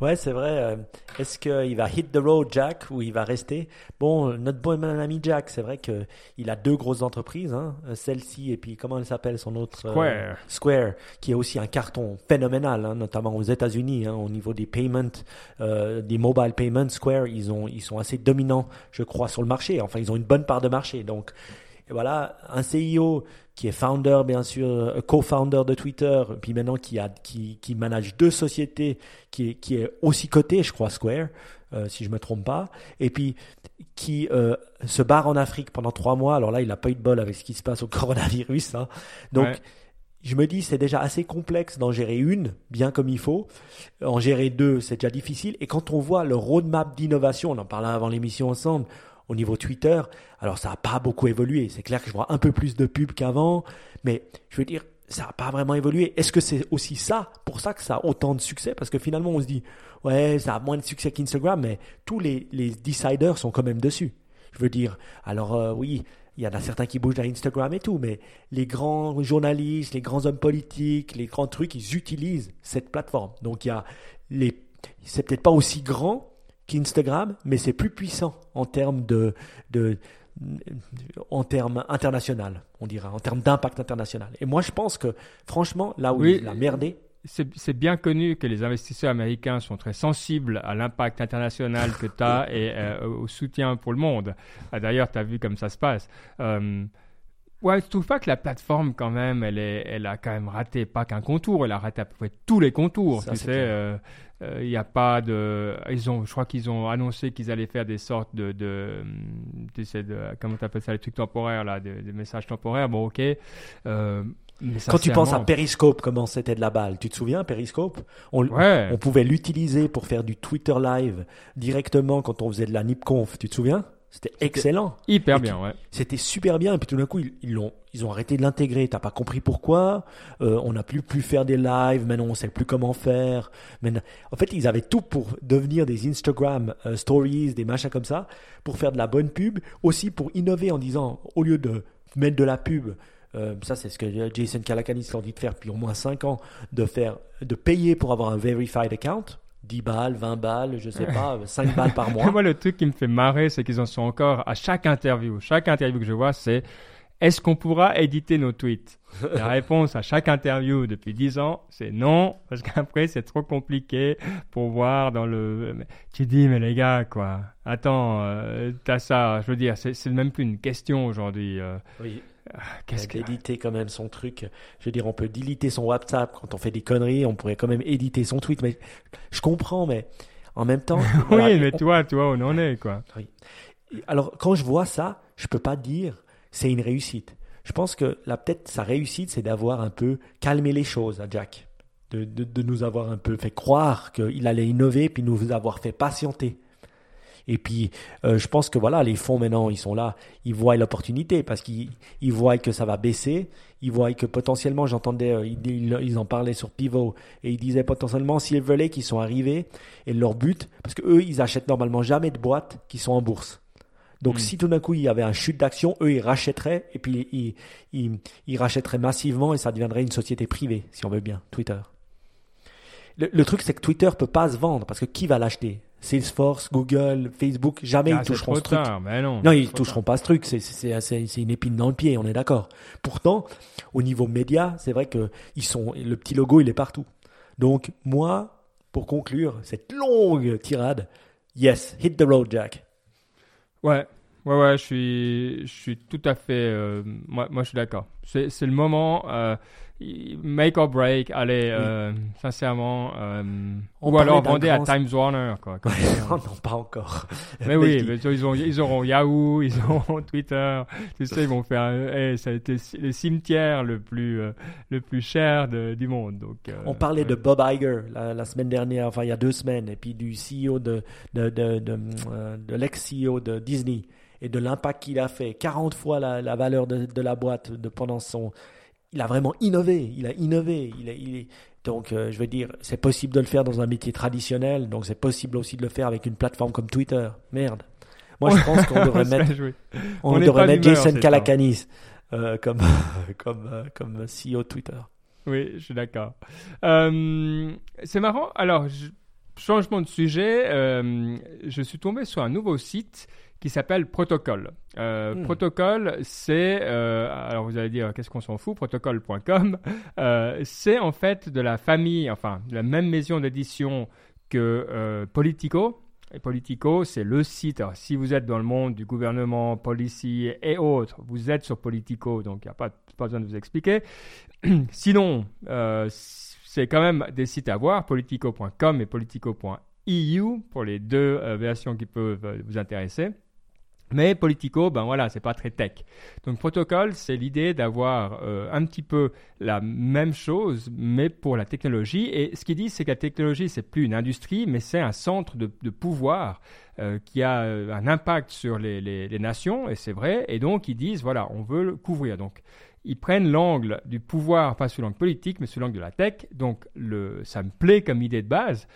Ouais, c'est vrai. Euh, est-ce qu'il va hit the road, Jack, ou il va rester? Bon, notre bon ami Jack, c'est vrai qu'il a deux grosses entreprises, hein, celle-ci et puis comment elle s'appelle son autre euh, Square. Square, qui est aussi un carton phénoménal, hein, notamment aux États-Unis, hein, au niveau des payments, euh, des mobile payments. Square, ils ont, ils sont assez dominants, je crois, sur le marché. Enfin, ils ont une bonne part de marché. Donc, voilà, un CEO qui est founder, bien sûr, euh, co-founder de Twitter, puis maintenant qui, a, qui, qui manage deux sociétés, qui est, qui est aussi coté, je crois, Square, euh, si je me trompe pas, et puis qui euh, se barre en Afrique pendant trois mois. Alors là, il n'a pas eu de bol avec ce qui se passe au coronavirus. Hein. Donc, je me dis, c'est déjà assez complexe d'en gérer une, bien comme il faut. En gérer deux, c'est déjà difficile. Et quand on voit le roadmap d'innovation, on en parlait avant l'émission ensemble, au niveau Twitter, alors ça n'a pas beaucoup évolué. C'est clair que je vois un peu plus de pubs qu'avant, mais je veux dire, ça n'a pas vraiment évolué. Est-ce que c'est aussi ça, pour ça que ça a autant de succès? Parce que finalement, on se dit, ouais, ça a moins de succès qu'Instagram, mais tous les, les deciders sont quand même dessus. Je veux dire, alors euh, oui, il y en a certains qui bougent à Instagram et tout, mais les grands journalistes, les grands hommes politiques, les grands trucs, ils utilisent cette plateforme. Donc il y a les, c'est peut-être pas aussi grand, qu'Instagram, mais c'est plus puissant en termes de, de en termes international, on dira, en termes d'impact international. Et moi, je pense que, franchement, là où il a merdé, c'est bien connu que les investisseurs américains sont très sensibles à l'impact international que tu as et euh, au soutien pour le monde. Ah, d'ailleurs, tu as vu comme ça se passe. Euh, ouais, je trouve pas que la plateforme, quand même, elle, est, elle a quand même raté pas qu'un contour, elle a raté à peu près tous les contours. tu sais, euh, il euh, n'y a pas de. Ils ont, je crois qu'ils ont annoncé qu'ils allaient faire des sortes de. de, tu sais, de comment tu appelles ça, les trucs temporaires, là, des, messages temporaires. Bon, ok. Euh, Quand tu penses à Periscope, comment c'était de la balle, tu te souviens, Periscope? On, on pouvait l'utiliser pour faire du Twitter Live directement quand on faisait de la NipConf, tu te souviens? C'était excellent. Hyper bien, ouais. C'était super bien. Et puis tout d'un coup, ils, l'ont, ils ont arrêté de l'intégrer. T'as pas compris pourquoi. Euh, on n'a plus pu faire des lives. Maintenant, on sait plus comment faire. Maintenant, en fait, ils avaient tout pour devenir des Instagram euh, stories, des machins comme ça, pour faire de la bonne pub. Aussi pour innover en disant, au lieu de mettre de la pub, euh, ça c'est ce que Jason Calacanis leur dit de faire depuis au moins 5 ans, de faire, de payer pour avoir un verified account. 10 balles, 20 balles, je sais pas, 5 balles par mois. Moi, le truc qui me fait marrer, c'est qu'ils en sont encore à chaque interview. Chaque interview que je vois, c'est est-ce qu'on pourra éditer nos tweets? La réponse à chaque interview depuis 10 ans, c'est non, parce qu'après, c'est trop compliqué pour voir dans le. Tu dis, mais les gars, quoi, attends, euh, t'as ça, je veux dire, c'est même plus une question aujourd'hui. Euh. Oui. Qu'est-ce que... Éditer quand même son truc. Je veux dire, on peut déliter son WhatsApp quand on fait des conneries. On pourrait quand même éditer son tweet. Mais je comprends, mais en même temps. oui, mais toi, toi, on en est, quoi. Oui. Alors, quand je vois ça, je peux pas dire c'est une réussite. Je pense que là, peut-être sa réussite, c'est d'avoir un peu calmé les choses à Jack. De, de, de nous avoir un peu fait croire qu'il allait innover, puis nous avoir fait patienter. Et puis, euh, je pense que voilà, les fonds maintenant, ils sont là, ils voient l'opportunité parce qu'ils ils voient que ça va baisser, ils voient que potentiellement, j'entendais, euh, ils, ils, en parlaient sur Pivot et ils disaient potentiellement Silver Lake, ils sont arrivés et leur but, parce que eux, ils achètent normalement jamais de boîtes qui sont en bourse. Donc, hmm. si tout d'un coup il y avait un chute d'action, eux ils rachèteraient et puis ils, ils, ils, rachèteraient massivement et ça deviendrait une société privée, si on veut bien, Twitter. Le, le truc c'est que Twitter peut pas se vendre parce que qui va l'acheter? Salesforce, Google, Facebook, jamais ah, ils toucheront ce truc. non, non, ils toucheront pas ce truc. C'est une épine dans le pied, on est d'accord. Pourtant, au niveau média, c'est vrai que ils sont, le petit logo, il est partout. Donc, moi, pour conclure cette longue tirade, yes, hit the road, Jack. Ouais, ouais, ouais, je suis, je suis tout à fait, euh, moi, moi, je suis d'accord. C'est le moment. Euh, make or break, allez, euh, sincèrement. Euh, ou alors vendez à Times Warner, quoi. non, pas encore. Mais oui, mais ils, ont, ils auront Yahoo, ils auront Twitter, tu sais, ils vont faire. Eh, ça a été le cimetière le plus, euh, le plus cher du monde. Donc, On parlait de Bob Iger la, semaine dernière, enfin il y a deux semaines, et puis du CEO de, de, de, de, de l'ex-CEO de Disney et de l'impact qu'il a fait, 40 fois la, la valeur de, de, la boîte de, pendant son, il a vraiment innové. Il a innové. Il, il est, donc, euh, je veux dire, c'est possible de le faire dans un métier traditionnel. Donc, c'est possible aussi de le faire avec une plateforme comme Twitter. Merde. Moi, je pense qu'on devrait mettre, on, devrait mettre Jason Calacanis euh, comme, comme, euh, comme CEO de Twitter. Oui, je suis d'accord. c'est marrant. Alors, changement de sujet. je suis tombé sur un nouveau site qui s'appelle Protocol. Euh, hmm. Protocol, c'est, euh, alors vous allez dire, qu'est-ce qu'on s'en fout, protocol.com, euh, c'est en fait de la famille, enfin, de la même maison d'édition que Politico. Et Politico, c'est le site. Alors, si vous êtes dans le monde du gouvernement, policy et autres, vous êtes sur Politico, donc il n'y a pas, pas besoin de vous expliquer. Sinon, c'est quand même des sites à voir, politico.com et politico.eu pour les deux versions qui peuvent vous intéresser. Mais Politico, ben voilà, c'est pas très tech. Donc protocole, c'est l'idée d'avoir euh, un petit peu la même chose, mais pour la technologie. Et ce qu'ils disent, c'est que la technologie, c'est plus une industrie, mais c'est un centre de, pouvoir euh, qui a euh, un impact sur les, nations, et c'est vrai. Et donc ils disent, voilà, on veut le couvrir. Donc ils prennent l'angle du pouvoir, pas sous l'angle politique, mais sous l'angle de la tech. Donc le, ça me plaît comme idée de base.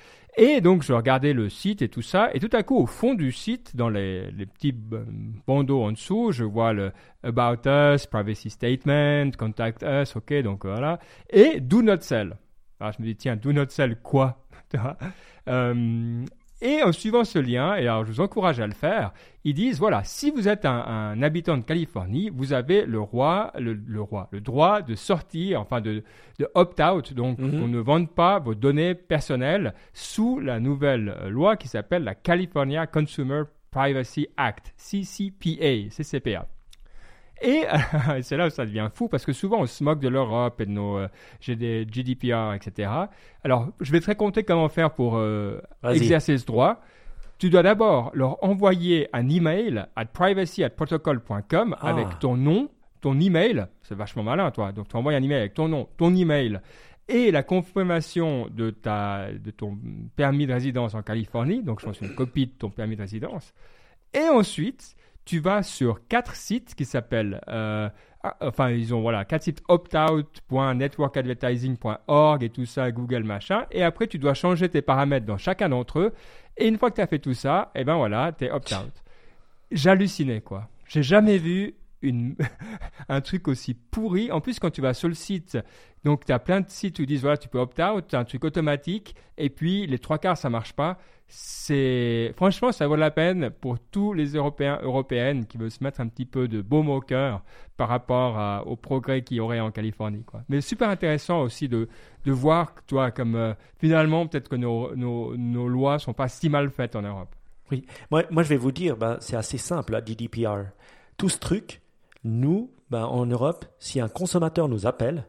Et donc, je regardais le site et tout ça. Et tout à coup, au fond du site, dans les, petits bandeaux en dessous, je vois le About Us, Privacy Statement, Contact Us, OK, donc voilà. Et Do Not Sell. Alors, je me dis, tiens, Do Not Sell quoi? et en suivant ce lien, et alors je vous encourage à le faire, ils disent voilà, si vous êtes un, habitant de Californie, vous avez le roi, le, roi, le droit de sortir, enfin de, de opt-out, donc mhm. on ne vende pas vos données personnelles sous la nouvelle euh, loi qui s'appelle la California Consumer Privacy Act, CCPA, CCPA. Et c'est là où ça devient fou parce que souvent on se moque de l'Europe et de nos euh, GDPR, etc. Alors, je vais te raconter comment faire pour euh, exercer ce droit. Tu dois d'abord leur envoyer un email à privacy@protocol.com ah. avec ton nom, ton email. C'est vachement malin, toi. Donc, tu envoies un email avec ton nom, ton email et la confirmation de, ta, de ton permis de résidence en Californie. Donc, je pense une copie de ton permis de résidence. Et ensuite, tu vas sur quatre sites qui s'appellent, euh, ah, enfin ils ont voilà quatre sites optout.networkadvertising.org et tout ça, Google machin, et après tu dois changer tes paramètres dans chacun d'entre eux, et une fois que tu as fait tout ça, et eh ben voilà, tu es opt-out. J'hallucinais quoi. J'ai jamais vu un truc aussi pourri. En plus, quand tu vas sur le site, donc tu as plein de sites où ils disent voilà, tu peux opt-out, tu un truc automatique, et puis les trois quarts ça marche pas c'est franchement ça vaut la peine pour tous les Européens européennes qui veulent se mettre un petit peu de baume au cœur par rapport au progrès qu'il y aurait en Californie quoi. Mais super intéressant aussi de, de voir toi comme euh, finalement peut-être que nos, nos, nos lois sont pas si mal faites en Europe. Oui, moi, moi je vais vous dire, ben, c'est assez simple la GDPR. Tout ce truc, Nous, ben, en Europe, si un consommateur nous appelle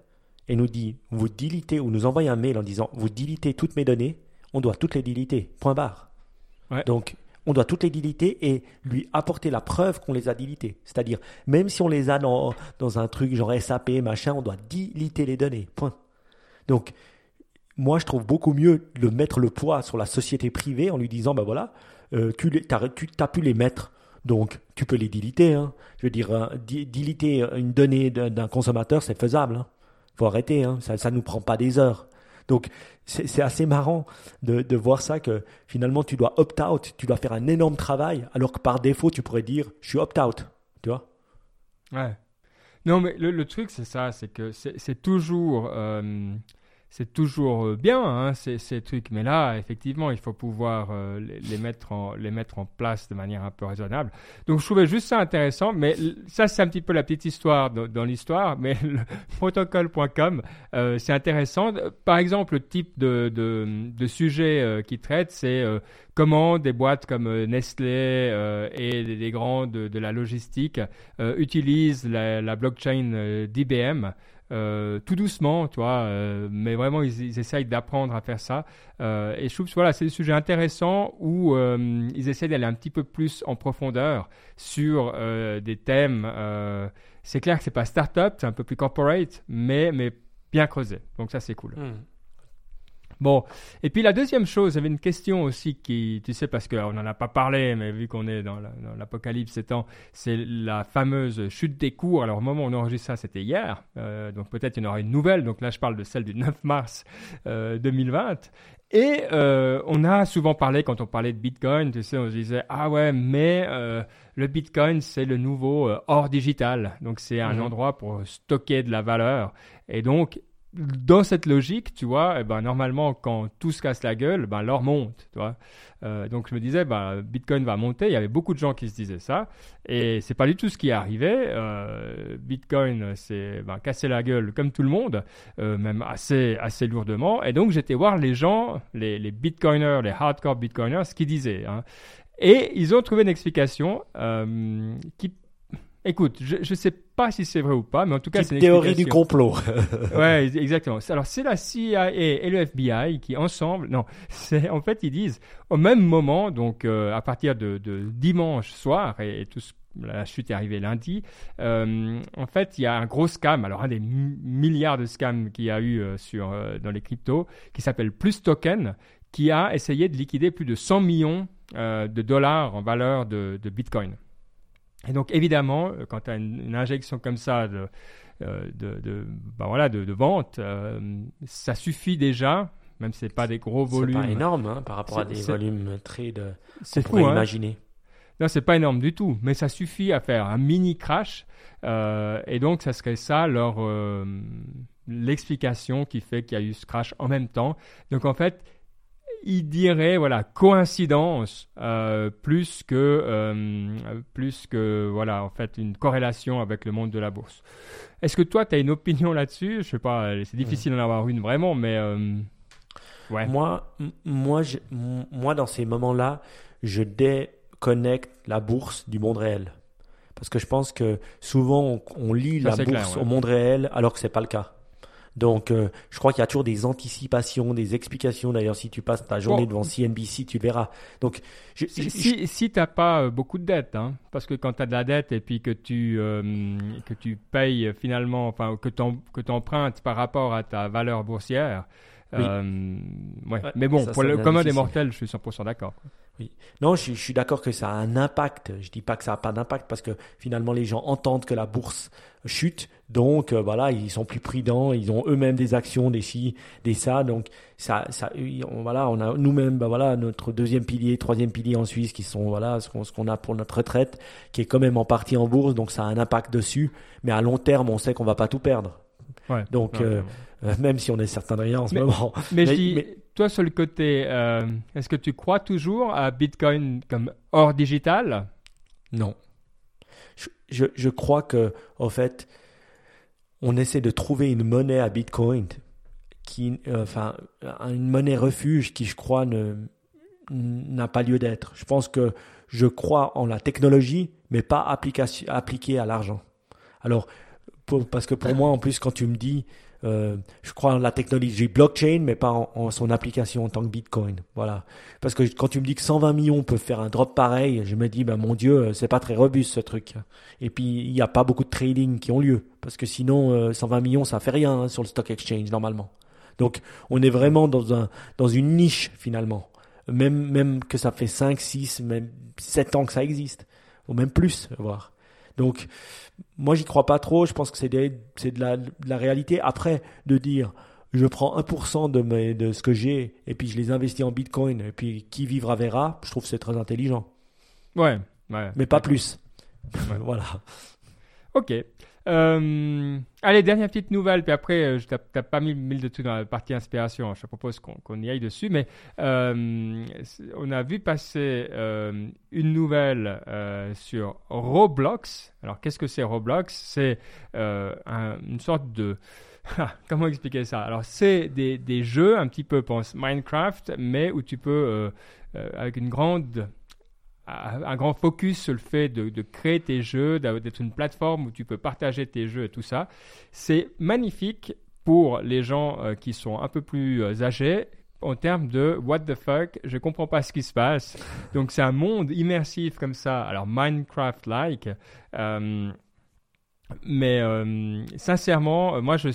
et nous dit vous dilitez ou nous envoie un mail en disant vous dilitez toutes mes données, on doit toutes les diliter. Point barre. Donc, on doit toutes les diliter et lui apporter la preuve qu'on les a dilitées. C'est-à-dire, même si on les a dans, dans un truc genre SAP, machin, on doit diliter les données. Point. Donc, moi, je trouve beaucoup mieux de mettre le poids sur la société privée en lui disant, ben voilà, euh, tu, as, pu les mettre, donc tu peux les diliter. Hein. Je veux dire, euh, diliter une donnée d'un consommateur, c'est faisable. Hein. faut arrêter, hein. ça ne nous prend pas des heures. Donc, c'est assez marrant de, voir ça que finalement, tu dois opt-out, tu dois faire un énorme travail, alors que par défaut, tu pourrais dire, je suis opt-out. Tu vois? Ouais. Non, mais le, truc, c'est ça, c'est que c'est toujours. Euh, c'est toujours euh, bien hein, ces, trucs, mais là, effectivement, il faut pouvoir euh, les, mettre en, les place de manière un peu raisonnable. Donc, je trouvais juste ça intéressant, mais ça, c'est un petit peu la petite histoire dans, l'histoire, mais le protocole.com, euh, c'est intéressant. Par exemple, le type de, sujet qu'il traite, c'est comment des boîtes comme Nestlé et des, grands de, la logistique utilisent la blockchain d'IBM euh, tout doucement, tu vois, euh, mais vraiment ils, essayent d'apprendre à faire ça. Euh, et je trouve voilà, c'est des sujets intéressants où ils essaient d'aller un petit peu plus en profondeur sur des thèmes. c'est clair que c'est pas start-up, c'est un peu plus corporate, mais, mais bien creusé. Donc ça c'est cool. Hmm. Bon, et puis la deuxième chose, j'avais une question aussi qui, tu sais, parce qu'on n'en a pas parlé, mais vu qu'on est dans l'apocalypse ces temps, c'est la fameuse chute des cours. Alors au moment où on enregistre ça, c'était hier, euh, donc peut-être il y en aura une nouvelle. Donc là, je parle de celle du 9 mars 2020. Euh, et euh, on a souvent parlé, quand on parlait de Bitcoin, tu sais, on se disait, ah ouais, mais le Bitcoin, c'est le nouveau or digital. Donc c'est un mhm. endroit pour stocker de la valeur. Et donc, dans cette logique, tu vois, eh ben, normalement, quand tout se casse la gueule, ben, l'or monte, tu vois. Euh, donc, je me disais, ben, Bitcoin va monter. Il y avait beaucoup de gens qui se disaient ça. Et c'est pas du tout ce qui est arrivé. Euh, Bitcoin s'est ben, cassé la gueule comme tout le monde, euh, même assez, assez lourdement. Et donc, j'étais voir les gens, les, Bitcoiners, les hardcore Bitcoiners, ce qu'ils disaient. Hein. Et ils ont trouvé une explication qui Écoute, je ne sais pas si c'est vrai ou pas, mais en tout cas, c'est une théorie du complot. ouais, exactement. Alors, c'est la CIA et le FBI qui, ensemble, non, c'est en fait, ils disent au même moment, donc euh, à partir de, dimanche soir, et, tout la chute est arrivée lundi, euh, en fait, il y a un gros scam, alors un des milliards de scams qu'il y a eu euh, sur, dans les cryptos, qui s'appelle Plus Token, qui a essayé de liquider plus de 100 millions de dollars en valeur de, de Bitcoin. Et donc, évidemment, euh, quand tu as une, injection comme ça de, euh, de, ben voilà, de, vente, euh, ça suffit déjà, même si ce n'est pas des gros volumes. C'est pas énorme hein, par rapport à des volumes très de. C'est fou, hein. imaginer. Non, c'est pas énorme du tout, mais ça suffit à faire un mini crash. et donc, ça serait ça leur l'explication qui fait qu'il y a eu ce crash en même temps. Donc, en fait, il dirait voilà coïncidence euh, plus que euh, plus que voilà en fait une corrélation avec le monde de la bourse. Est-ce que toi tu as une opinion là-dessus? Je sais pas, c'est difficile d'en avoir une vraiment, mais euh, ouais. Moi, moi, moi dans ces moments-là, je déconnecte la bourse du monde réel parce que je pense que souvent on, lit la bourse au monde réel alors que c'est pas le cas. Donc, euh, je crois qu'il y a toujours des anticipations, des explications. D'ailleurs, si tu passes ta journée devant CNBC, tu verras. Donc, si, si, tu n'as pas euh, beaucoup de dettes, hein, parce que quand tu as de la dette et puis que tu, euh, que tu payes finalement, enfin, que tu empruntes par rapport à ta valeur boursière, ouais. Mais bon, pour le commun des mortels, je suis 100% d'accord. Oui. Non, je, suis d'accord que ça a un impact. Je dis pas que ça n'a pas d'impact parce que finalement les gens entendent que la bourse chute, donc euh, voilà, ils sont plus prudents, ils ont eux-mêmes des actions, des ci, des ça, donc ça, ça, on, voilà, on a nous-mêmes, bah voilà, notre deuxième pilier, troisième pilier en Suisse qui sont voilà ce qu'on a pour notre retraite, qui est quand même en partie en bourse, donc ça a un impact dessus, mais à long terme, on sait qu'on va pas tout perdre. Ouais, donc euh, euh, même si on est certain de rien en ce moment. Mais, mais, toi, sur le côté, euh, est-ce que tu crois toujours à Bitcoin comme or digital? Non. Je, je, crois que, en fait, on essaie de trouver une monnaie à Bitcoin qui, euh, enfin, une monnaie refuge qui, je crois, ne n'a pas lieu d'être. Je pense que je crois en la technologie, mais pas appliquée à l'argent. Alors, parce que pour moi, en plus, quand tu me dis, euh, je crois en la technologie blockchain, mais pas en, son application en tant que Bitcoin. Voilà. Parce que quand tu me dis que 120 millions peuvent faire un drop pareil, je me dis, ben mon Dieu, euh, c'est pas très robuste ce truc. Et puis, il n'y a pas beaucoup de trading qui ont lieu. Parce que sinon, 120 euh, millions, ça fait rien hein, sur le stock exchange, normalement. Donc, on est vraiment dans, un, dans une niche, finalement. Même, même que ça fait 5, 6, même 7 ans que ça existe. Ou même plus, voir. Donc, moi, j'y crois pas trop. Je pense que c'est de, la, de la réalité. Après, de dire, je prends 1% de, mes, de ce que j'ai et puis je les investis en Bitcoin et puis qui vivra verra, je trouve que c'est très intelligent. Ouais, ouais. Mais pas plus. voilà. Ok. Euh, allez, dernière petite nouvelle, puis après, euh, je n'ai pas mis mille de trucs dans la partie inspiration. Je te propose qu'on y aille dessus, mais euh, on a vu passer une nouvelle sur Roblox. Alors, qu'est-ce que c'est Roblox? C'est une sorte de... Comment expliquer ça? Alors, c'est des, jeux, un petit peu, pense Minecraft, mais où tu peux, avec une grande un grand focus sur le fait de, créer tes jeux, d'être une plateforme où tu peux partager tes jeux et tout ça. C'est magnifique pour les gens euh, qui sont un peu plus euh, âgés en termes de what the fuck, je comprends pas ce qui se passe. Donc c'est un monde immersif comme ça, alors Minecraft-like. Euh, mais sincèrement, moi, je,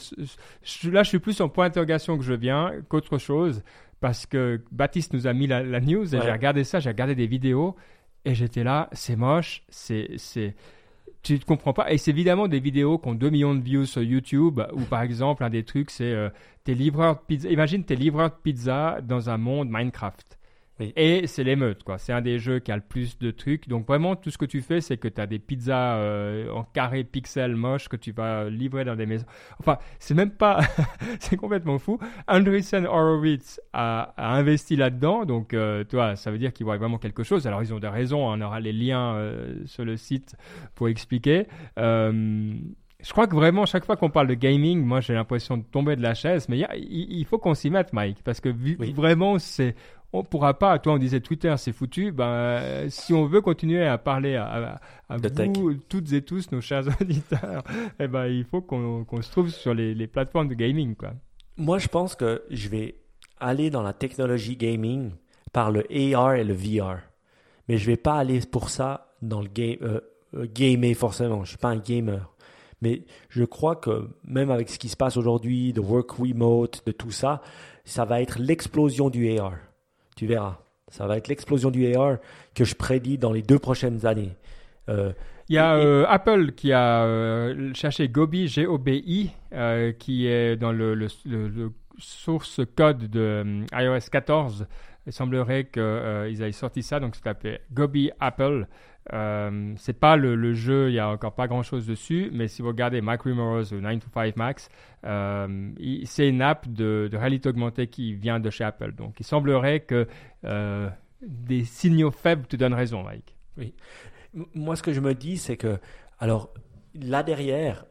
là, je suis plus en point d'interrogation que je viens qu'autre chose, parce que Baptiste nous a mis la, news et j'ai regardé ça, j'ai regardé des vidéos, et j'étais là, c'est moche, c'est, c'est, tu ne comprends pas. Et c'est évidemment des vidéos qui ont 2 millions de views sur YouTube, ou par exemple, un des trucs, c'est euh, tes livreurs de pizza. Imagine tes livreurs de pizza dans un monde Minecraft. Et c'est l'émeute, quoi. C'est un des jeux qui a le plus de trucs. Donc vraiment, tout ce que tu fais, c'est que tu as des pizzas euh, en carré pixels moches que tu vas livrer dans des maisons. Enfin, c'est même pas... c'est complètement fou. Andreessen Horowitz a, investi là-dedans. Donc, euh, toi, ça veut dire qu'ils voient vraiment quelque chose. Alors, ils ont des raisons. Hein. On aura les liens euh, sur le site pour expliquer. Je crois que vraiment, chaque fois qu'on parle de gaming, moi j'ai l'impression de tomber de la chaise, mais il, faut qu'on s'y mette, Mike, parce que vraiment, c'est, on pourra pas, toi on disait Twitter c'est foutu, ben, si on veut continuer à parler à, vous, toutes et tous, nos chers auditeurs, eh ben, il faut qu'on se trouve sur les, plateformes de gaming. Quoi. Moi je pense que je vais aller dans la technologie gaming par le AR et le VR. Mais je vais pas aller pour ça dans le game, euh, euh, gamer forcément. Je suis pas un gamer. Mais je crois que même avec ce qui se passe aujourd'hui, de work remote, de tout ça, ça va être l'explosion du AR. Tu verras. Ça va être l'explosion du AR que je prédis dans les deux prochaines années. Euh, il y a euh, Apple qui a euh, cherché Gobi, G-O-B-I, qui est dans le, le, source code de iOS 14. Il semblerait qu'ils aient sorti ça, donc c'est appelé Gobi Apple. Euh, c'est pas le, jeu, il n'y a encore pas grand chose dessus, mais si vous regardez Mac Rumors ou 9 to 5 Max, euh, c'est une app de, réalité augmentée qui vient de chez Apple. Donc il semblerait que euh, des signaux faibles te donnent raison, Mike. Oui. Moi, ce que je me dis, c'est que, alors là derrière,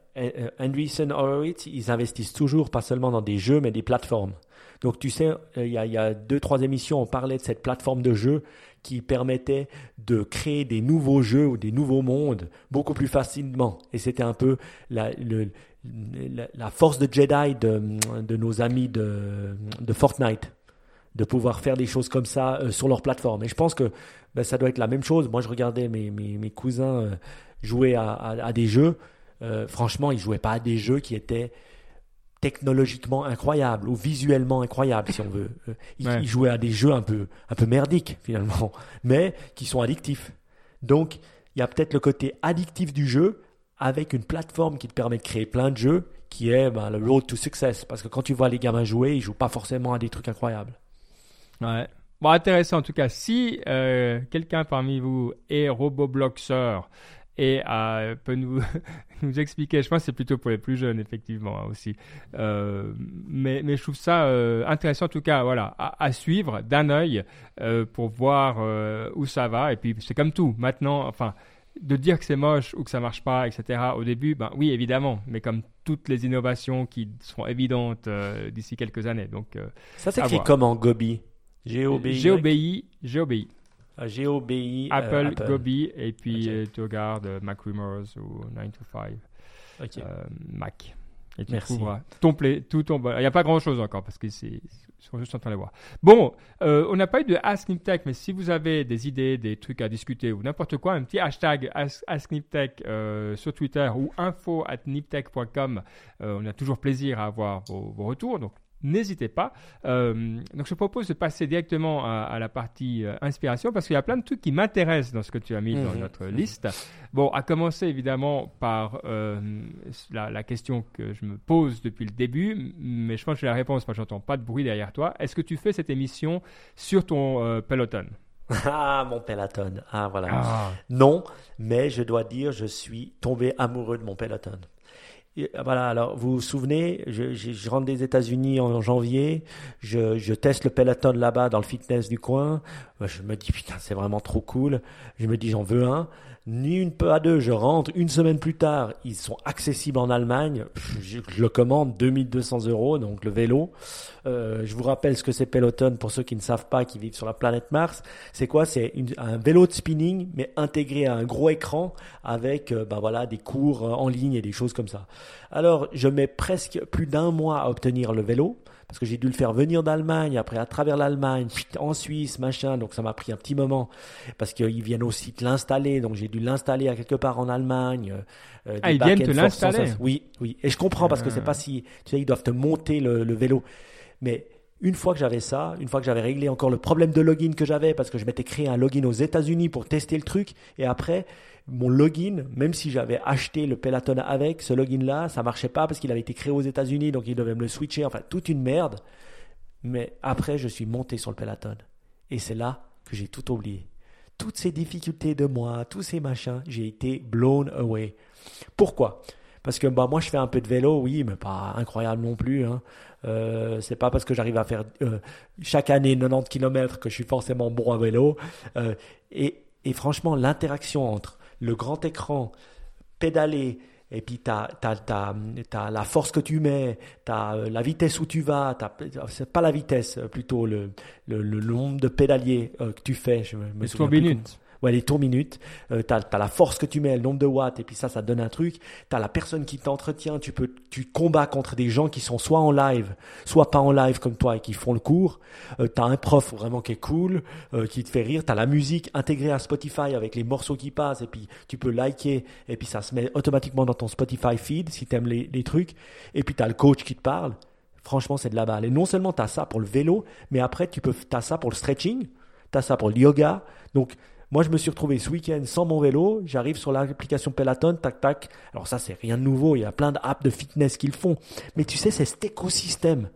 Andreessen Horowitz, ils investissent toujours pas seulement dans des jeux, mais des plateformes. Donc tu sais, il y, a, il y a deux, trois émissions, on parlait de cette plateforme de jeux qui permettait de créer des nouveaux jeux ou des nouveaux mondes beaucoup plus facilement. Et c'était un peu la, force de Jedi de, nos amis de, Fortnite, de pouvoir faire des choses comme ça euh, sur leur plateforme. Et je pense que ben, ça doit être la même chose. Moi, je regardais mes, cousins euh, jouer à, des jeux. Euh, franchement, ils jouaient pas à des jeux qui étaient technologiquement incroyable ou visuellement incroyable si on veut. Euh, ils, jouaient à des jeux un peu, un peu merdiques finalement, mais qui sont addictifs. Donc il y a peut-être le côté addictif du jeu avec une plateforme qui te permet de créer plein de jeux qui est ben, le road to success. Parce que quand tu vois les gamins jouer, ils jouent pas forcément à des trucs incroyables. Ouais. Bon, intéressant en tout cas. Si euh, quelqu'un parmi vous est robobloxeur et euh, peut nous, nous expliquer. Je pense que c'est plutôt pour les plus jeunes, effectivement, hein, aussi. Euh, mais, mais je trouve ça euh, intéressant, en tout cas, voilà, à, suivre d'un œil pour voir où ça va. Et puis, c'est comme tout. Maintenant, enfin, de dire que c'est moche ou que ça marche pas, etc. Au début, ben oui, évidemment, mais comme toutes les innovations qui seront évidentes d'ici quelques années. Donc, ça s'écrit comment Gobi? G-O-B-I G-O-B-I. G-O-B-I. G-O-B-I. Apple, Gobi, et puis tu regardes Mac Rumors ou 9 to 5. Mac. Et tu Merci. trouveras ton play, tout ton. Il n'y a pas grand chose encore parce que c'est. Ils sont juste en train de les voir. Bon, euh, on n'a pas eu de Ask Niptech, mais si vous avez des idées, des trucs à discuter ou n'importe quoi, un petit hashtag Ask, Ask Niptech euh, sur Twitter ou info at niptech.com, euh, on a toujours plaisir à avoir vos, vos retours. Donc n'hésitez pas. Euh, donc je propose de passer directement à, à la partie euh, inspiration parce qu'il y a plein de trucs qui m'intéressent dans ce que tu as mis dans Mhm. notre liste. Bon, à commencer évidemment par euh, la, la question que je me pose depuis le début, mais je pense que j'ai la réponse parce que j'entends pas de bruit derrière toi. Est-ce que tu fais cette émission sur ton Peloton? Ah, mon Peloton. Ah, voilà. Ah. Non, mais je dois dire, je suis tombé amoureux de mon Peloton. Euh, voilà, alors vous vous souvenez, je, je- je rentre des États-Unis en janvier, je, je teste le Peloton là-bas dans le fitness du coin, je me dis putain c'est vraiment trop cool, je me dis j'en veux un, ni une peu à deux, je rentre, une semaine plus tard, ils sont accessibles en Allemagne, je, le commande 2200 euros, donc le vélo. Euh, je vous rappelle ce que c'est Peloton pour ceux qui ne savent pas, qui vivent sur la planète Mars. C'est quoi? C'est un vélo de spinning, mais intégré à un gros écran avec euh, ben voilà, des cours euh, en ligne et des choses comme ça. Alors, je mets presque plus d'un mois à obtenir le vélo. Parce que j'ai dû le faire venir d'Allemagne, après à travers l'Allemagne, en Suisse, machin. Donc ça m'a pris un petit moment parce qu'ils viennent aussi te l'installer. Donc j'ai dû l'installer à quelque part en Allemagne. euh, euh, Ah, ils viennent te l'installer. Oui, oui. Et je comprends parce que c'est Ah. pas si. Tu sais, ils doivent te monter le, le vélo. Mais une fois que j'avais ça, une fois que j'avais réglé encore le problème de login que j'avais, parce que je m'étais créé un login aux États-Unis pour tester le truc, et après, mon login, même si j'avais acheté le Peloton avec, ce login-là, ça marchait pas parce qu'il avait été créé aux États-Unis, donc ils devaient me le switcher, enfin, toute une merde. Mais après, je suis monté sur le Peloton. Et c'est là que j'ai tout oublié. Toutes ces difficultés de moi, tous ces machins, j'ai été blown away. Pourquoi? Parce que bah, moi, je fais un peu de vélo, oui, mais pas incroyable non plus. Hein. Euh, c'est pas parce que j'arrive à faire euh, chaque année 90 km que je suis forcément bon à vélo. Euh, et franchement, l'interaction entre le grand écran, pédaler, et puis tu as, la force que tu mets, tu as la vitesse où tu vas, t'as- c'est pas la vitesse, euh, plutôt le, le, le nombre de pédaliers euh, que tu fais. Je me, minutes. Ouais, les tours minutes. Euh, tu as, la force que tu mets, le nombre de watts, et puis ça, ça te donne un truc. Tu as la personne qui t'entretient, tu peux tu combats contre des gens qui sont soit en live, soit pas en live comme toi et qui font le cours. Euh, tu un prof vraiment qui est cool, euh, qui te fait rire. Tu as la musique intégrée à Spotify avec les morceaux qui passent, et puis tu peux liker, et puis ça se met automatiquement dans ton Spotify feed si tu aimes les, les trucs. Et puis tu as le coach qui te parle. Franchement, c'est de la balle. Et non seulement tu as ça pour le vélo, mais après, tu peux, as ça pour le stretching, tu as ça pour le yoga. Donc, moi, je me suis retrouvé ce week-end sans mon vélo. J'arrive sur l'application Peloton, tac, tac. Alors ça, c'est rien de nouveau. Il y a plein d'apps de fitness qu'ils font. Mais tu sais, c'est cet écosystème.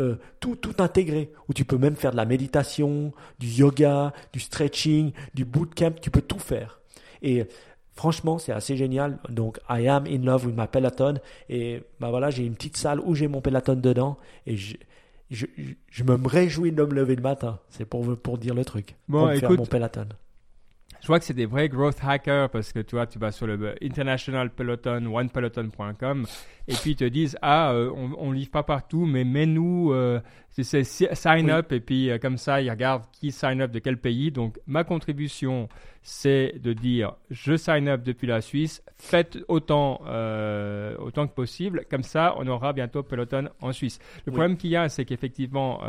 euh, tout, tout intégré, où tu peux même faire de la méditation, du yoga, du stretching, du bootcamp, tu peux tout faire. Et franchement, c'est assez génial. Donc, I am in love with my Peloton. Et bah voilà, j'ai une petite salle où j'ai mon Peloton dedans. Et je, je, je- je me réjouis de me lever le matin. C'est pour, pour dire le truc. Bon, pour me faire écoute, mon Peloton. Je vois que c'est des vrais growth hackers parce que tu vois, tu vas sur le euh, International Peloton, onepeloton.com et puis ils te disent Ah, euh, on ne livre pas partout, mais mets-nous, euh, c'est- c'est si- sign Oui. up et puis euh, comme ça, ils regardent qui sign up de quel pays. Donc, ma contribution, c'est de dire Je sign up depuis la Suisse, faites autant, euh, autant que possible. Comme ça, on aura bientôt Peloton en Suisse. Le Oui. problème qu'il y a, c'est qu'effectivement,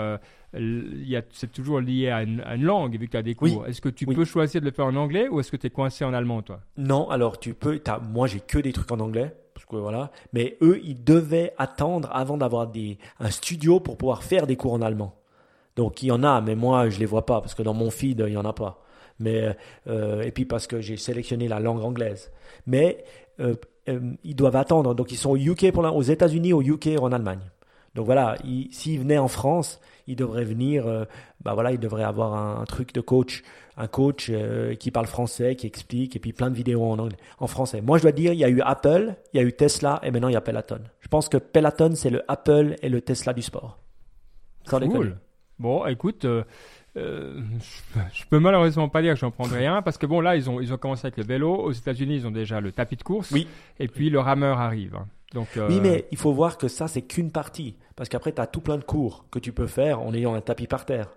c'est toujours lié à une, à une langue, vu que tu as des Oui. cours. Est-ce que tu peux choisir de le faire en anglais ou est-ce que tu es coincé en allemand, toi? Non, alors tu peux. t'as- moi, j'ai que des trucs en anglais. Voilà. Mais eux, ils devaient attendre avant d'avoir des, un studio pour pouvoir faire des cours en allemand. Donc il y en a, mais moi, je les vois pas parce que dans mon feed, il y en a pas. Mais euh, et puis parce que j'ai sélectionné la langue anglaise. Mais euh, euh, ils doivent attendre. Donc ils sont au UK pour aux États-Unis, au UK en Allemagne. Donc voilà, ils- s'ils venaient en France, ils devraient venir. euh, bah voilà, ils devraient avoir un, un truc de coach, un coach euh, qui parle français, qui explique, et puis plein de vidéos en anglais, en français. Moi, je dois dire, il y a eu Apple, il y a eu Tesla, et maintenant il y a Peloton. Je pense que Peloton, c'est le Apple et le Tesla du sport. Sans déconner. Cool. Bon, écoute, euh, euh, je, je peux malheureusement pas dire que j'en prendrai un parce que bon, là, ils ont, ils ont commencé avec le vélo. Aux États-Unis, ils ont déjà le tapis de course. Oui. Et puis le rameur arrive. Donc, euh, Oui, mais il faut voir que ça, c'est qu'une partie. Parce qu'après, tu as tout plein de cours que tu peux faire en ayant un tapis par terre.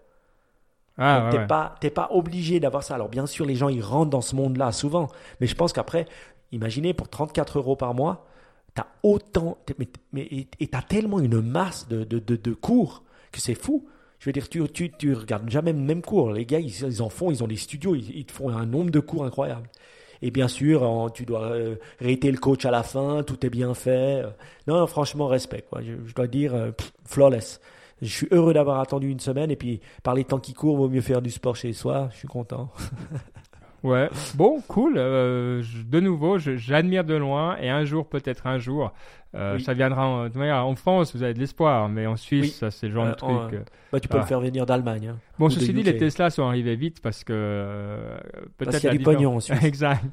ah, Donc, ouais, t'es ouais. pas, t'es pas obligé d'avoir ça. Alors, bien sûr, les gens, ils rentrent dans ce monde-là souvent. Mais je pense qu'après, imaginez, pour 34 euros par mois, tu as autant, mais, mais, et tu as tellement une masse de, de, de, cours que c'est fou. Je veux dire, tu, tu, tu regardes jamais le même cours. Les gars, ils, en font, ils ont des studios, ils, te font un nombre de cours incroyable. Et bien sûr, tu dois euh, le coach à la fin, tout est bien fait. Non, franchement, respect. Quoi. Je, dois dire, euh, flawless. Je suis heureux d'avoir attendu une semaine et puis par les temps qui courent, vaut mieux faire du sport chez soi. Je suis content. Ouais, bon, cool. Euh, de nouveau, j'admire de loin et un jour, peut-être un jour, euh, ça viendra en, en, France, vous avez de l'espoir, mais en Suisse, ça c'est le genre de euh, truc. Bah, tu peux le faire venir d'Allemagne. Hein, bon, ceci dit, les Tesla sont arrivés vite parce que peut-être. Parce qu'il y a du pognon en Suisse. exact.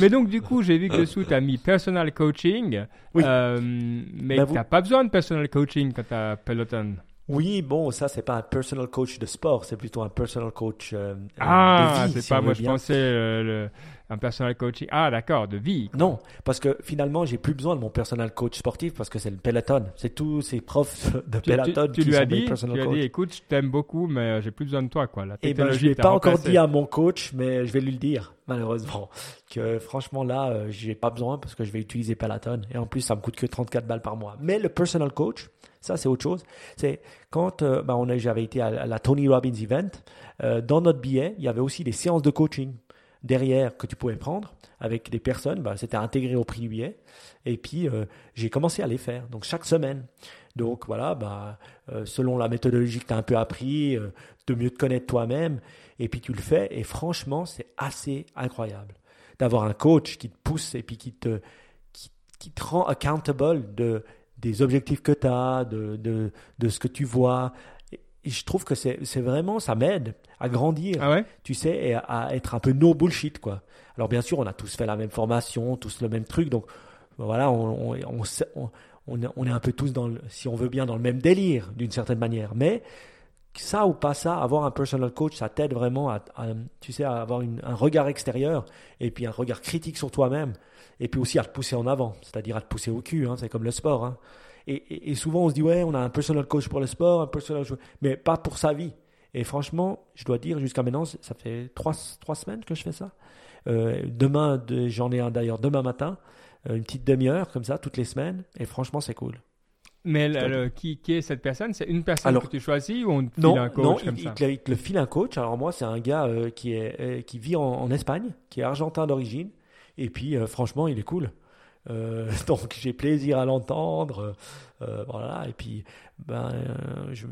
mais donc, du coup, j'ai vu que dessous, tu as mis personal coaching. Oui. mais bah, tu n'as pas besoin de personal coaching quand tu as Peloton. Oui, bon, ça, c'est pas un personal coach de sport, c'est plutôt un personal coach euh, ah, de vie. c'est pas, moi, je pensais euh, le, un personal coach. Ah, d'accord, de vie. Non, parce que finalement, j'ai plus besoin de mon personal coach sportif parce que c'est le peloton. C'est tous ces profs de peloton tu, qui lui sont as dit, personal tu lui as dit, écoute, je t'aime beaucoup, mais euh, j'ai plus besoin de toi, quoi. La eh ben, je l'ai pas encore dit à mon coach, mais je vais lui le dire, malheureusement. Que franchement, là, je n'ai pas besoin parce que je vais utiliser peloton. Et en plus, ça me coûte que 34 balles par mois. Mais le personal coach, ça, c'est autre chose. C'est quand euh, bah, on j'avais été à, la Tony Robbins Event, euh, dans notre billet, il y avait aussi des séances de coaching derrière que tu pouvais prendre avec des personnes. Bah, c'était intégré au prix du billet. Et puis, euh, j'ai commencé à les faire. Donc, chaque semaine. Donc, voilà, bah, selon la méthodologie que tu as un peu appris, de mieux te connaître toi-même. Et puis, tu le fais. Et franchement, c'est assez incroyable d'avoir un coach qui te pousse et puis qui te, qui, qui te rend accountable de des objectifs que tu as, de, de, de, ce que tu vois. Et je trouve que c'est vraiment, ça m'aide à grandir, ah tu sais, et à, être un peu no bullshit, quoi. Alors bien sûr, on a tous fait la même formation, tous le même truc, donc voilà, on, on, on, on est un peu tous, dans le, si on veut bien, dans le même délire, d'une certaine manière. Mais ça ou pas ça, avoir un personal coach, ça t'aide vraiment à, tu sais, à avoir un regard extérieur et puis un regard critique sur toi-même et puis aussi à te pousser en avant, c'est-à-dire à te pousser au cul, hein, c'est comme le sport. Hein. Et, souvent on se dit ouais, on a un personal coach pour le sport, un personal mais pas pour sa vie. Et franchement, je dois dire jusqu'à maintenant, ça fait trois, trois semaines que je fais ça. Euh, demain, j'en ai un d'ailleurs demain matin, euh, une petite demi-heure comme ça toutes les semaines, et franchement c'est cool. Mais qui, qui, est cette personne C'est une personne que tu choisis ou on te file un coach non, comme il, ça? il, te le file un coach. Alors moi, c'est un gars euh, qui, est, qui vit en, Espagne, qui est argentin d'origine, et puis, euh, franchement, il est cool. Euh, donc, j'ai plaisir à l'entendre. Euh, voilà. Et puis, ben, je,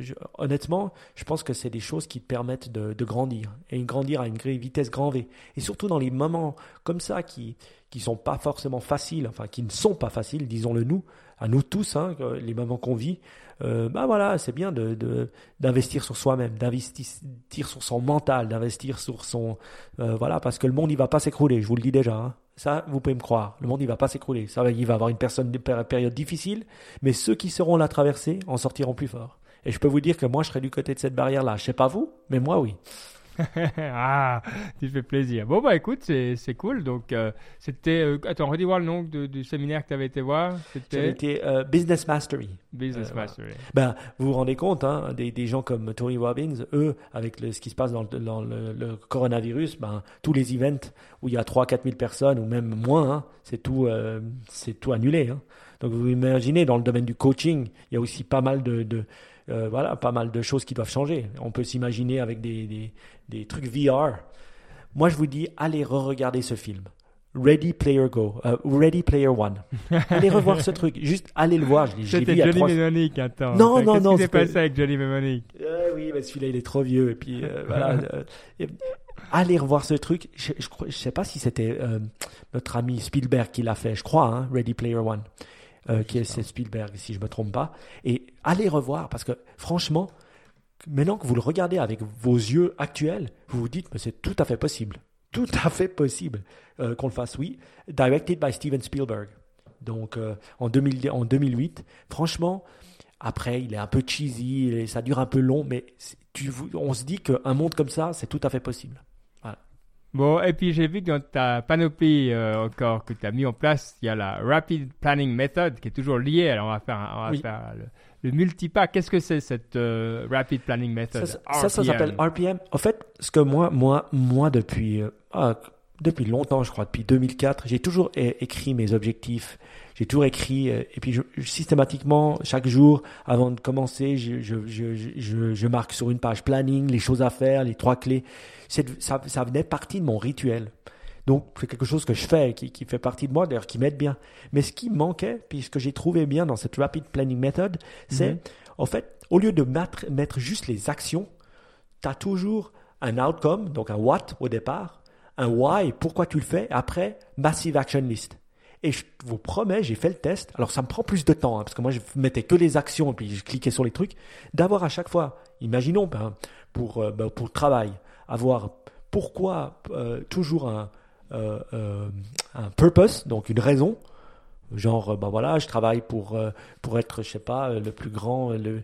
je, honnêtement, je pense que c'est des choses qui te permettent de, de, grandir. Et grandir à une vitesse grand V. Et surtout dans les moments comme ça qui qui sont pas forcément faciles, enfin qui ne sont pas faciles, disons-le nous, à nous tous, hein, les moments qu'on vit, euh, bah voilà, c'est bien de d'investir sur soi-même, d'investir sur son mental, d'investir sur son euh, voilà, parce que le monde il va pas s'écrouler, je vous le dis déjà. Hein. Ça, vous pouvez me croire, le monde il va pas s'écrouler. Ça, il va avoir une personne des périodes difficiles, mais ceux qui seront la traverser en sortiront plus forts. Et je peux vous dire que moi, je serai du côté de cette barrière-là. Je sais pas vous, mais moi, oui. ah, tu fais plaisir. Bon, bah écoute, c'est cool. Donc, euh, c'était. Euh, attends, redis voir le nom du séminaire que tu avais été voir. C'était euh, Business Mastery. Business Mastery. Ben, vous vous rendez compte, hein, des, des, gens comme Tony Robbins, eux, avec le, ce qui se passe dans, le, dans le, coronavirus, ben, tous les events où il y a 3-4 000 personnes ou même moins, hein, c'est tout, c'est tout annulé. Hein. Donc, vous imaginez, dans le domaine du coaching, il y a aussi pas mal de, de euh, voilà, pas mal de choses qui doivent changer. On peut s'imaginer avec des, des, des, trucs VR. Moi, je vous dis, allez re-regarder ce film. Ready Player Go, euh, Ready Player One. allez revoir ce truc, juste allez le voir. C'était Johnny trois... Mnemonic, attends. Non, non, non. Qu'est-ce qui s'est passé avec Johnny Mnemonic euh, Oui, mais celui-là, il est trop vieux. Et puis, voilà. allez revoir ce truc. Je, je, je sais pas si c'était notre ami Spielberg qui l'a fait, je crois, hein, Ready Player One. Euh, qui est, Spielberg, si je ne me trompe pas. Et allez revoir, parce que franchement, maintenant que vous le regardez avec vos yeux actuels, vous vous dites, mais c'est tout à fait possible. Tout à fait possible euh, qu'on le fasse, oui. Directed by Steven Spielberg. Donc euh, en, 2000, en 2008, franchement, après, il est un peu cheesy, et ça dure un peu long, mais tu, on se dit qu'un monde comme ça, c'est tout à fait possible. Bon, et puis j'ai vu que dans ta panoplie euh, encore que tu as mis en place, il y a la Rapid Planning Method qui est toujours liée. Alors on va faire, on va faire le, le multipack. Qu'est-ce que c'est cette euh, Rapid Planning Method? Ça, ça, s'appelle RPM. En fait, ce que moi, moi, moi depuis, euh, ah, depuis longtemps, je crois, depuis 2004, j'ai toujours écrit mes objectifs. J'ai toujours écrit, euh, et puis je, systématiquement, chaque jour, avant de commencer, je, je, je, je, marque sur une page planning les choses à faire, les trois clés. Ça, ça venait partie de mon rituel. Donc, c'est quelque chose que je fais, qui, qui fait partie de moi, d'ailleurs, qui m'aide bien. Mais ce qui manquait, puis ce que j'ai trouvé bien dans cette Rapid Planning Method, c'est, mhm. en fait, au lieu de mettre, mettre juste les actions, tu as toujours un outcome, donc un what au départ, un why, pourquoi tu le fais, après, massive action list. Et je vous promets, j'ai fait le test. Alors ça me prend plus de temps, hein, parce que moi je mettais que les actions et puis je cliquais sur les trucs. D'avoir à chaque fois, imaginons ben, pour, euh, ben, pour le travail, avoir pourquoi euh, toujours un, euh, un purpose, donc une raison. Genre, ben voilà, je travaille pour, pour être, je sais pas, le plus grand, le,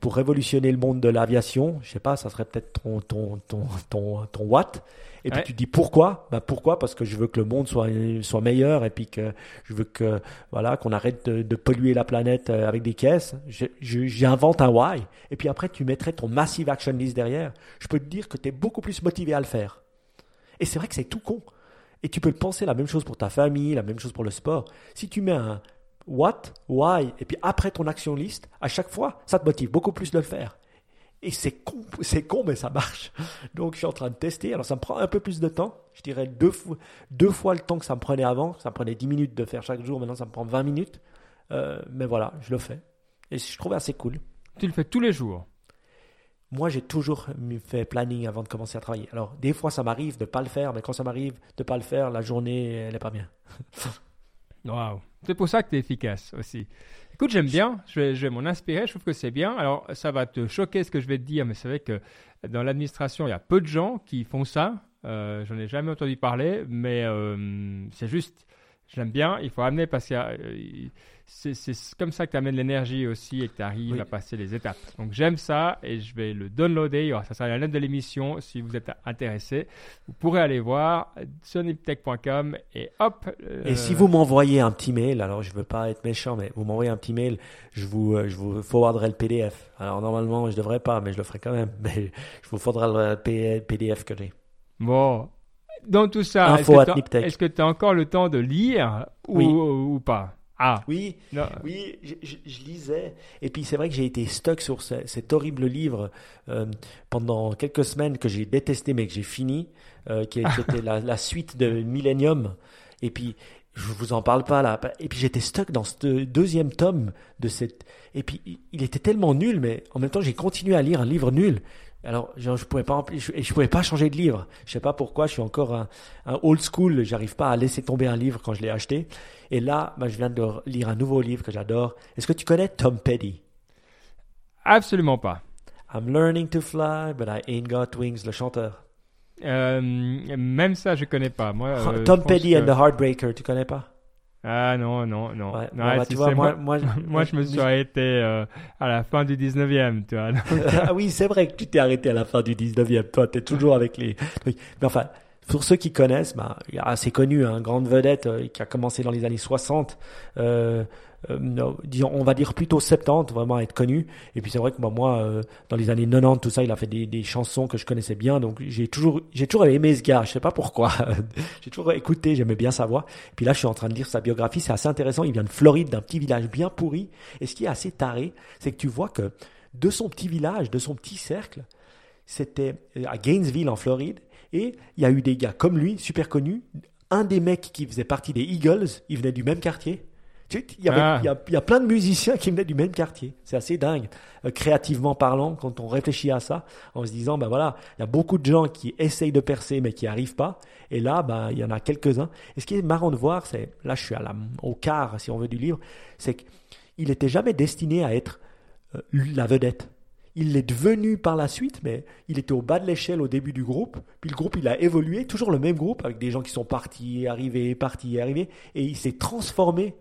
pour révolutionner le monde de l'aviation. Je sais pas, ça serait peut-être ton, ton, ton, ton, ton what. Et puis tu dis pourquoi? Bah pourquoi? Parce que je veux que le monde soit soit meilleur et puis que je veux que voilà qu'on arrête de, de, polluer la planète euh, avec des caisses. J'invente un why. Et puis après tu mettrais ton massive action list derrière. Je peux te dire que tu es beaucoup plus motivé à le faire. Et c'est vrai que c'est tout con. Et tu peux le penser la même chose pour ta famille, la même chose pour le sport. Si tu mets un what, why, et puis après ton action list, à chaque fois, ça te motive beaucoup plus de le faire. Et c'est con, c'est con, mais ça marche. Donc, je suis en train de tester. Alors, ça me prend un peu plus de temps. Je dirais deux fois, deux fois le temps que ça me prenait avant. Ça me prenait 10 minutes de faire chaque jour. Maintenant, ça me prend 20 minutes. Euh, mais voilà, je le fais. Et je trouve assez cool. Tu le fais tous les jours? Moi, j'ai toujours fait planning avant de commencer à travailler. Alors, des fois, ça m'arrive de ne pas le faire. Mais quand ça m'arrive de ne pas le faire, la journée, elle n'est pas bien. Waouh. C'est pour ça que tu es efficace aussi. Écoute, j'aime bien, je vais, m'en inspirer, je trouve que c'est bien. Alors, ça va te choquer ce que je vais te dire, mais c'est vrai que dans l'administration, il y a peu de gens qui font ça. Euh, J'en ai jamais entendu parler, mais euh, c'est juste, j'aime bien, il faut amener parce que euh, c'est comme ça que tu amènes l'énergie aussi et que tu arrives à passer les étapes. Donc j'aime ça et je vais le downloader. ça sera la lettre de l'émission si vous êtes intéressé. Vous pourrez aller voir soniptech.com et hop. Euh, et si vous m'envoyez un petit mail, alors je ne veux pas être méchant, mais vous m'envoyez un petit mail, je vous, euh, je vous forwarderai le PDF. Alors normalement, je ne devrais pas, mais je le ferai quand même. Mais je vous forwarderai le PDF que j'ai. Bon, dans tout ça, est-ce que tu as, encore le temps de lire ou pas? Ah. Oui, oui, je, lisais. Et puis c'est vrai que j'ai été stuck sur cet horrible livre euh, pendant quelques semaines que j'ai détesté mais que j'ai fini, euh, qui, était la, suite de Millennium. Et puis je vous en parle pas là. Et puis j'étais stuck dans ce deuxième tome de cette. Et puis il était tellement nul, mais en même temps j'ai continué à lire un livre nul. Alors, je, je pouvais pas, je, je, pouvais pas changer de livre. Je sais pas pourquoi. Je suis encore un, un old school. J'arrive pas à laisser tomber un livre quand je l'ai acheté. Et là, bah, je viens de lire un nouveau livre que j'adore. Est-ce que tu connais Tom Petty? Absolument pas. I'm learning to fly, but I ain't got wings. Le chanteur. Euh, même ça, je connais pas. Moi, euh, Tom Petty and the Heartbreaker, tu connais pas? Ah non, non, non. tu vois, moi, moi, moi, je me suis arrêté euh, à la fin du 19e, tu vois. ah oui, c'est vrai que tu t'es arrêté à la fin du 19e. Toi, tu es toujours avec les Mais enfin, pour ceux qui connaissent, bah, il y a assez connu, un hein, grande vedette euh, qui a commencé dans les années 60. Euh, euh, on va dire plutôt 70, vraiment être connu. Et puis c'est vrai que bah, moi, euh, dans les années 90, tout ça, il a fait des, des chansons que je connaissais bien. Donc j'ai toujours, j'ai toujours aimé ce gars. Je sais pas pourquoi. j'ai toujours écouté, j'aimais bien sa voix. Puis là, je suis en train de lire sa biographie. C'est assez intéressant. Il vient de Floride, d'un petit village bien pourri. Et ce qui est assez taré, c'est que tu vois que de son petit village, de son petit cercle, c'était à Gainesville en Floride. Et il y a eu des gars comme lui, super connus. Un des mecs qui faisait partie des Eagles, il venait du même quartier. Il y, ah. il, y a, plein de musiciens qui venaient du même quartier. C'est assez dingue. Euh, créativement parlant, quand on réfléchit à ça, en se disant, ben voilà, il y a beaucoup de gens qui essayent de percer mais qui arrivent pas. Et là, ben, il y en a quelques-uns. Et ce qui est marrant de voir, c'est, là je suis à la, au quart, si on veut, du livre, c'est qu'il n'était jamais destiné à être euh, la vedette. Il l'est devenu par la suite, mais il était au bas de l'échelle au début du groupe. Puis le groupe, il a évolué, toujours le même groupe, avec des gens qui sont partis, arrivés, partis, arrivés. Et il s'est transformé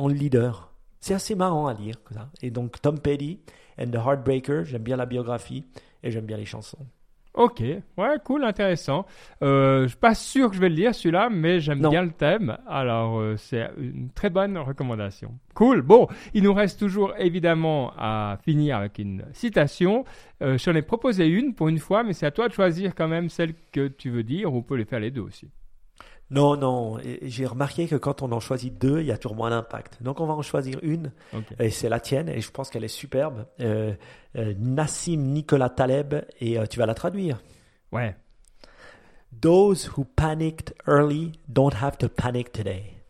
en leader. C'est assez marrant à lire. Et donc Tom Petty and the Heartbreaker, j'aime bien la biographie et j'aime bien les chansons. Ok, ouais, cool, intéressant. Euh, je suis pas sûr que je vais le lire celui-là, mais j'aime bien le thème. Alors, euh, c'est une très bonne recommandation. Cool. Bon, il nous reste toujours évidemment à finir avec une citation. Euh, J'en ai proposé une pour une fois, mais c'est à toi de choisir quand même celle que tu veux dire. On peut les faire les deux aussi. Non, non. J'ai remarqué que quand on en choisit deux, il y a toujours moins d'impact. Donc on va en choisir une, et c'est la tienne, et je pense qu'elle est superbe. Euh, euh, Nassim Nicolas Taleb, et euh, tu vas la traduire. Ouais. Those who panicked early don't have to panic today.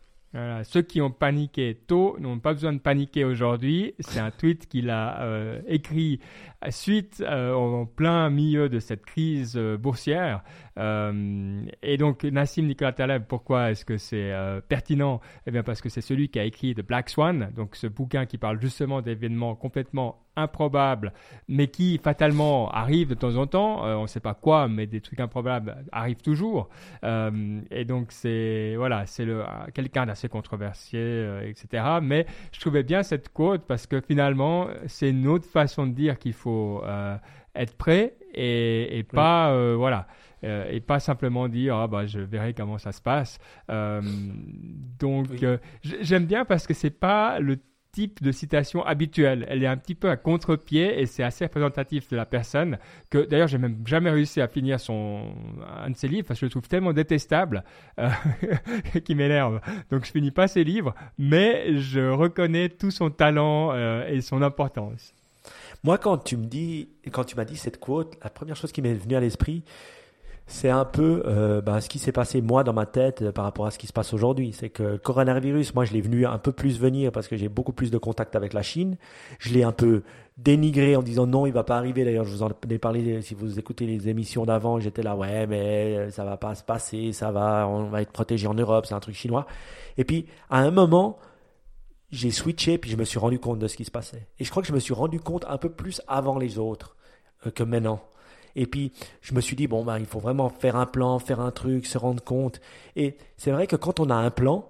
Ceux qui ont paniqué tôt n'ont pas besoin de paniquer aujourd'hui. C'est un tweet qu'il a euh, écrit suite euh, en plein milieu de cette crise euh, boursière. Et donc Nassim Nicolas Taleb, pourquoi est-ce que c'est pertinent? Eh bien parce que c'est celui qui a écrit The Black Swan, donc ce bouquin qui parle justement d'événements complètement improbables, mais qui fatalement arrivent de temps en temps. on ne sait pas quoi, mais des trucs improbables arrivent toujours. et donc c'est voilà, c'est quelqu'un d'assez controversé, etc. Mais je trouvais bien cette quote parce que finalement c'est une autre façon de dire qu'il faut euh, être prêt et, pas euh, voilà euh, et pas simplement dire ah bah je verrai comment ça se passe. donc j'aime bien parce que c'est pas le type de citation habituelle. Elle est un petit peu à contre-pied et c'est assez représentatif de la personne que d'ailleurs j'ai même jamais réussi à finir son un de ses livres parce que je le trouve tellement détestable qui m'énerve. Donc je finis pas ses livres, mais je reconnais tout son talent et son importance. Moi, quand tu me dis, quand tu m'as dit cette quote, la première chose qui m'est venue à l'esprit, c'est un peu euh, bah, ce qui s'est passé moi dans ma tête euh, par rapport à ce qui se passe aujourd'hui. C'est que le coronavirus, moi je l'ai venu un peu plus venir parce que j'ai beaucoup plus de contact avec la Chine. Je l'ai un peu dénigré en disant non, il va pas arriver. D'ailleurs, je vous en ai parlé si vous écoutez les émissions d'avant, j'étais là ouais, mais euh, ça va pas se passer, ça va, on va être protégé en Europe, c'est un truc chinois. Et puis à un moment, j'ai switché puis je me suis rendu compte de ce qui se passait. Et je crois que je me suis rendu compte un peu plus avant les autres que maintenant. Et puis je me suis dit bon ben il faut vraiment faire un plan, faire un truc, se rendre compte. Et c'est vrai que quand on a un plan,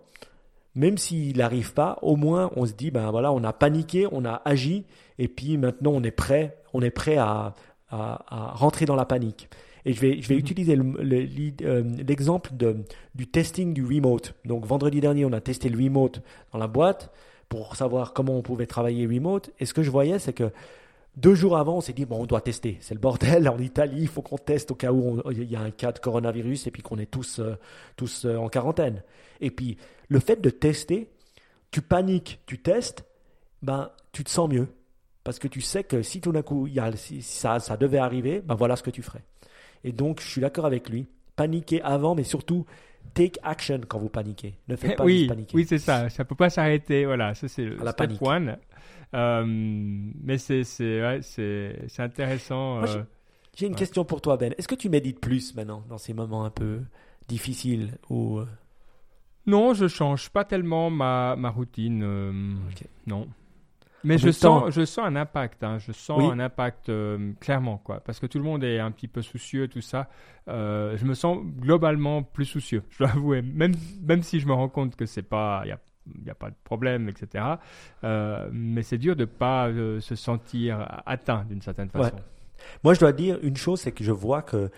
même s'il n'arrive pas, au moins on se dit ben voilà on a paniqué, on a agi et puis maintenant on est prêt, on est prêt à, à, rentrer dans la panique. Et je vais, je vais mhm. utiliser euh, l'exemple le, du testing du remote. Donc vendredi dernier, on a testé le remote dans la boîte pour savoir comment on pouvait travailler remote. Et ce que je voyais, c'est que deux jours avant, on s'est dit, bon, on doit tester. C'est le bordel en Italie, il faut qu'on teste au cas où il y a un cas de coronavirus et puis qu'on est tous, euh, tous euh, en quarantaine. Et puis, le fait de tester, tu paniques, tu testes, ben, tu te sens mieux. Parce que tu sais que si tout d'un coup, il y a, si ça, ça devait arriver, ben voilà ce que tu ferais. Et donc, je suis d'accord avec lui. Paniquer avant, mais surtout, take action quand vous paniquez. Ne faites pas oui, paniquer. Oui, c'est ça. Ça peut pas s'arrêter. Voilà, ça c'est le step panique. one. Euh, mais c'est c'est intéressant. Euh, j'ai une question pour toi, Ben. Est-ce que tu médites plus maintenant dans ces moments un peu difficiles ou euh? Non, je change pas tellement ma ma routine. Non. Mais je sens, je sens un impact, hein. je sens un impact euh, clairement, quoi. Parce que tout le monde est un petit peu soucieux, tout ça. Euh, je me sens globalement plus soucieux, je dois avouer. Même, même si je me rends compte que c'est pas, il n'y a, y a, pas de problème, etc. Euh, mais c'est dur de ne pas se sentir atteint d'une certaine façon. Moi, je dois dire une chose, c'est que je vois que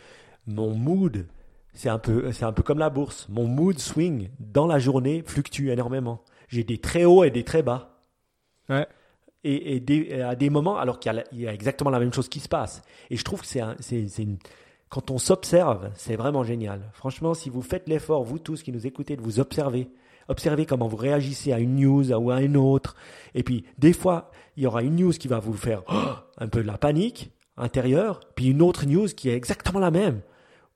mon mood, c'est un peu, c'est un peu comme la bourse. Mon mood swing dans la journée fluctue énormément. J'ai des très hauts et des très bas. Ouais et, à des moments, alors qu'il y, a exactement la même chose qui se passe. Et je trouve que c'est une, quand on s'observe, c'est vraiment génial. Franchement, si vous faites l'effort, vous tous qui nous écoutez, de vous observer, observez comment vous réagissez à une news ou à une autre. Et puis, des fois, il y aura une news qui va vous faire un peu de la panique intérieure, puis une autre news qui est exactement la même,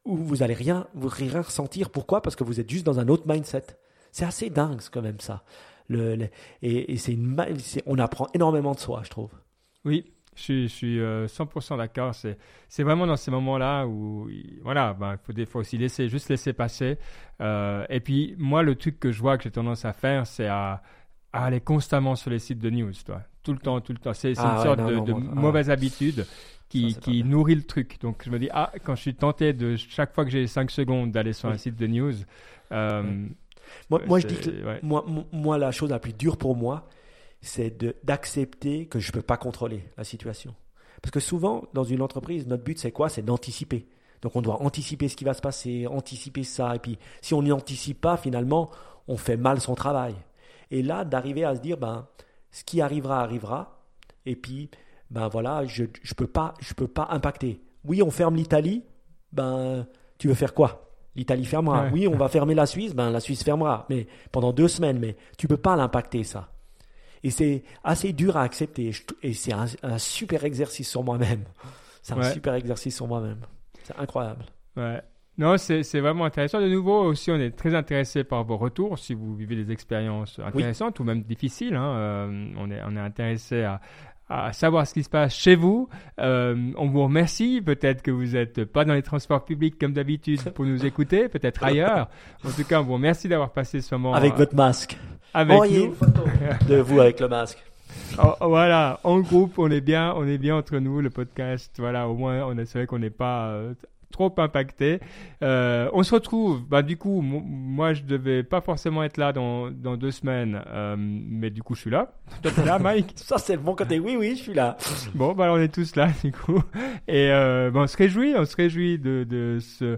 où vous allez rien, vous rien ressentir. Pourquoi? Parce que vous êtes juste dans un autre mindset. C'est assez dingue, quand même ça le, et, c'est une, on apprend énormément de soi, je trouve. Oui, je suis, je suis 100% euh, d'accord. C'est, vraiment dans ces moments-là où, voilà, ben, il faut des fois aussi laisser, juste laisser passer. Euh, et puis, moi, le truc que je vois que j'ai tendance à faire, c'est à, aller constamment sur les sites de news, toi. Tout le temps, tout le temps. C'est, une ah sorte de, mauvaise habitude qui, qui nourrit le truc. Donc, je me dis, ah, quand je suis tenté de, chaque fois que j'ai 5 secondes, d'aller sur un site de news, euh, moi, moi je dis que moi, moi, la chose la plus dure pour moi, c'est d'accepter que je ne peux pas contrôler la situation. Parce que souvent, dans une entreprise, notre but, c'est quoi? C'est d'anticiper. Donc, on doit anticiper ce qui va se passer, anticiper ça. Et puis, si on n'anticipe pas, finalement, on fait mal son travail. Et là, d'arriver à se dire, ben, ce qui arrivera, arrivera. Et puis, ben voilà, je ne peux, pas, je peux pas impacter. Oui, on ferme l'Italie. Ben, tu veux faire quoi? L'Italie fermera. Oui, on va fermer la Suisse, ben la Suisse fermera, mais pendant deux semaines. Mais tu peux pas l'impacter ça. Et c'est assez dur à accepter. Et c'est un, super exercice sur moi-même. C'est un super exercice sur moi-même. C'est incroyable. Ouais. Non, c'est vraiment intéressant. De nouveau, aussi, on est très intéressé par vos retours. Si vous vivez des expériences intéressantes ou même difficiles, hein, euh, on, est, on est intéressé à, à savoir ce qui se passe chez vous. Euh, on vous remercie. Peut-être que vous n'êtes pas dans les transports publics comme d'habitude pour nous écouter, peut-être ailleurs. En tout cas, on vous remercie d'avoir passé ce moment. Avec votre masque. Avec nous. une photo de vous avec le masque. Oh, oh, voilà, en groupe, on est bien, on est bien entre nous, le podcast. Voilà, au moins, on est vrai qu'on n'est pas euh, trop impacté. Euh, on se retrouve, bah, du coup, moi je devais pas forcément être là dans, dans deux semaines, euh, mais du coup je suis là. Toi es là, Mike? Ça c'est le bon côté, oui, oui, je suis là. Bon, bah on est tous là, du coup. Et euh, on se réjouit, on se réjouit de, de, se,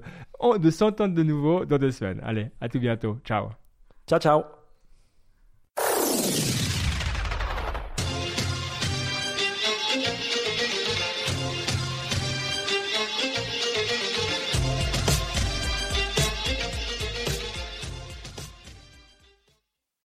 de s'entendre de nouveau dans deux semaines. Allez, à tout bientôt. Ciao. Ciao, ciao.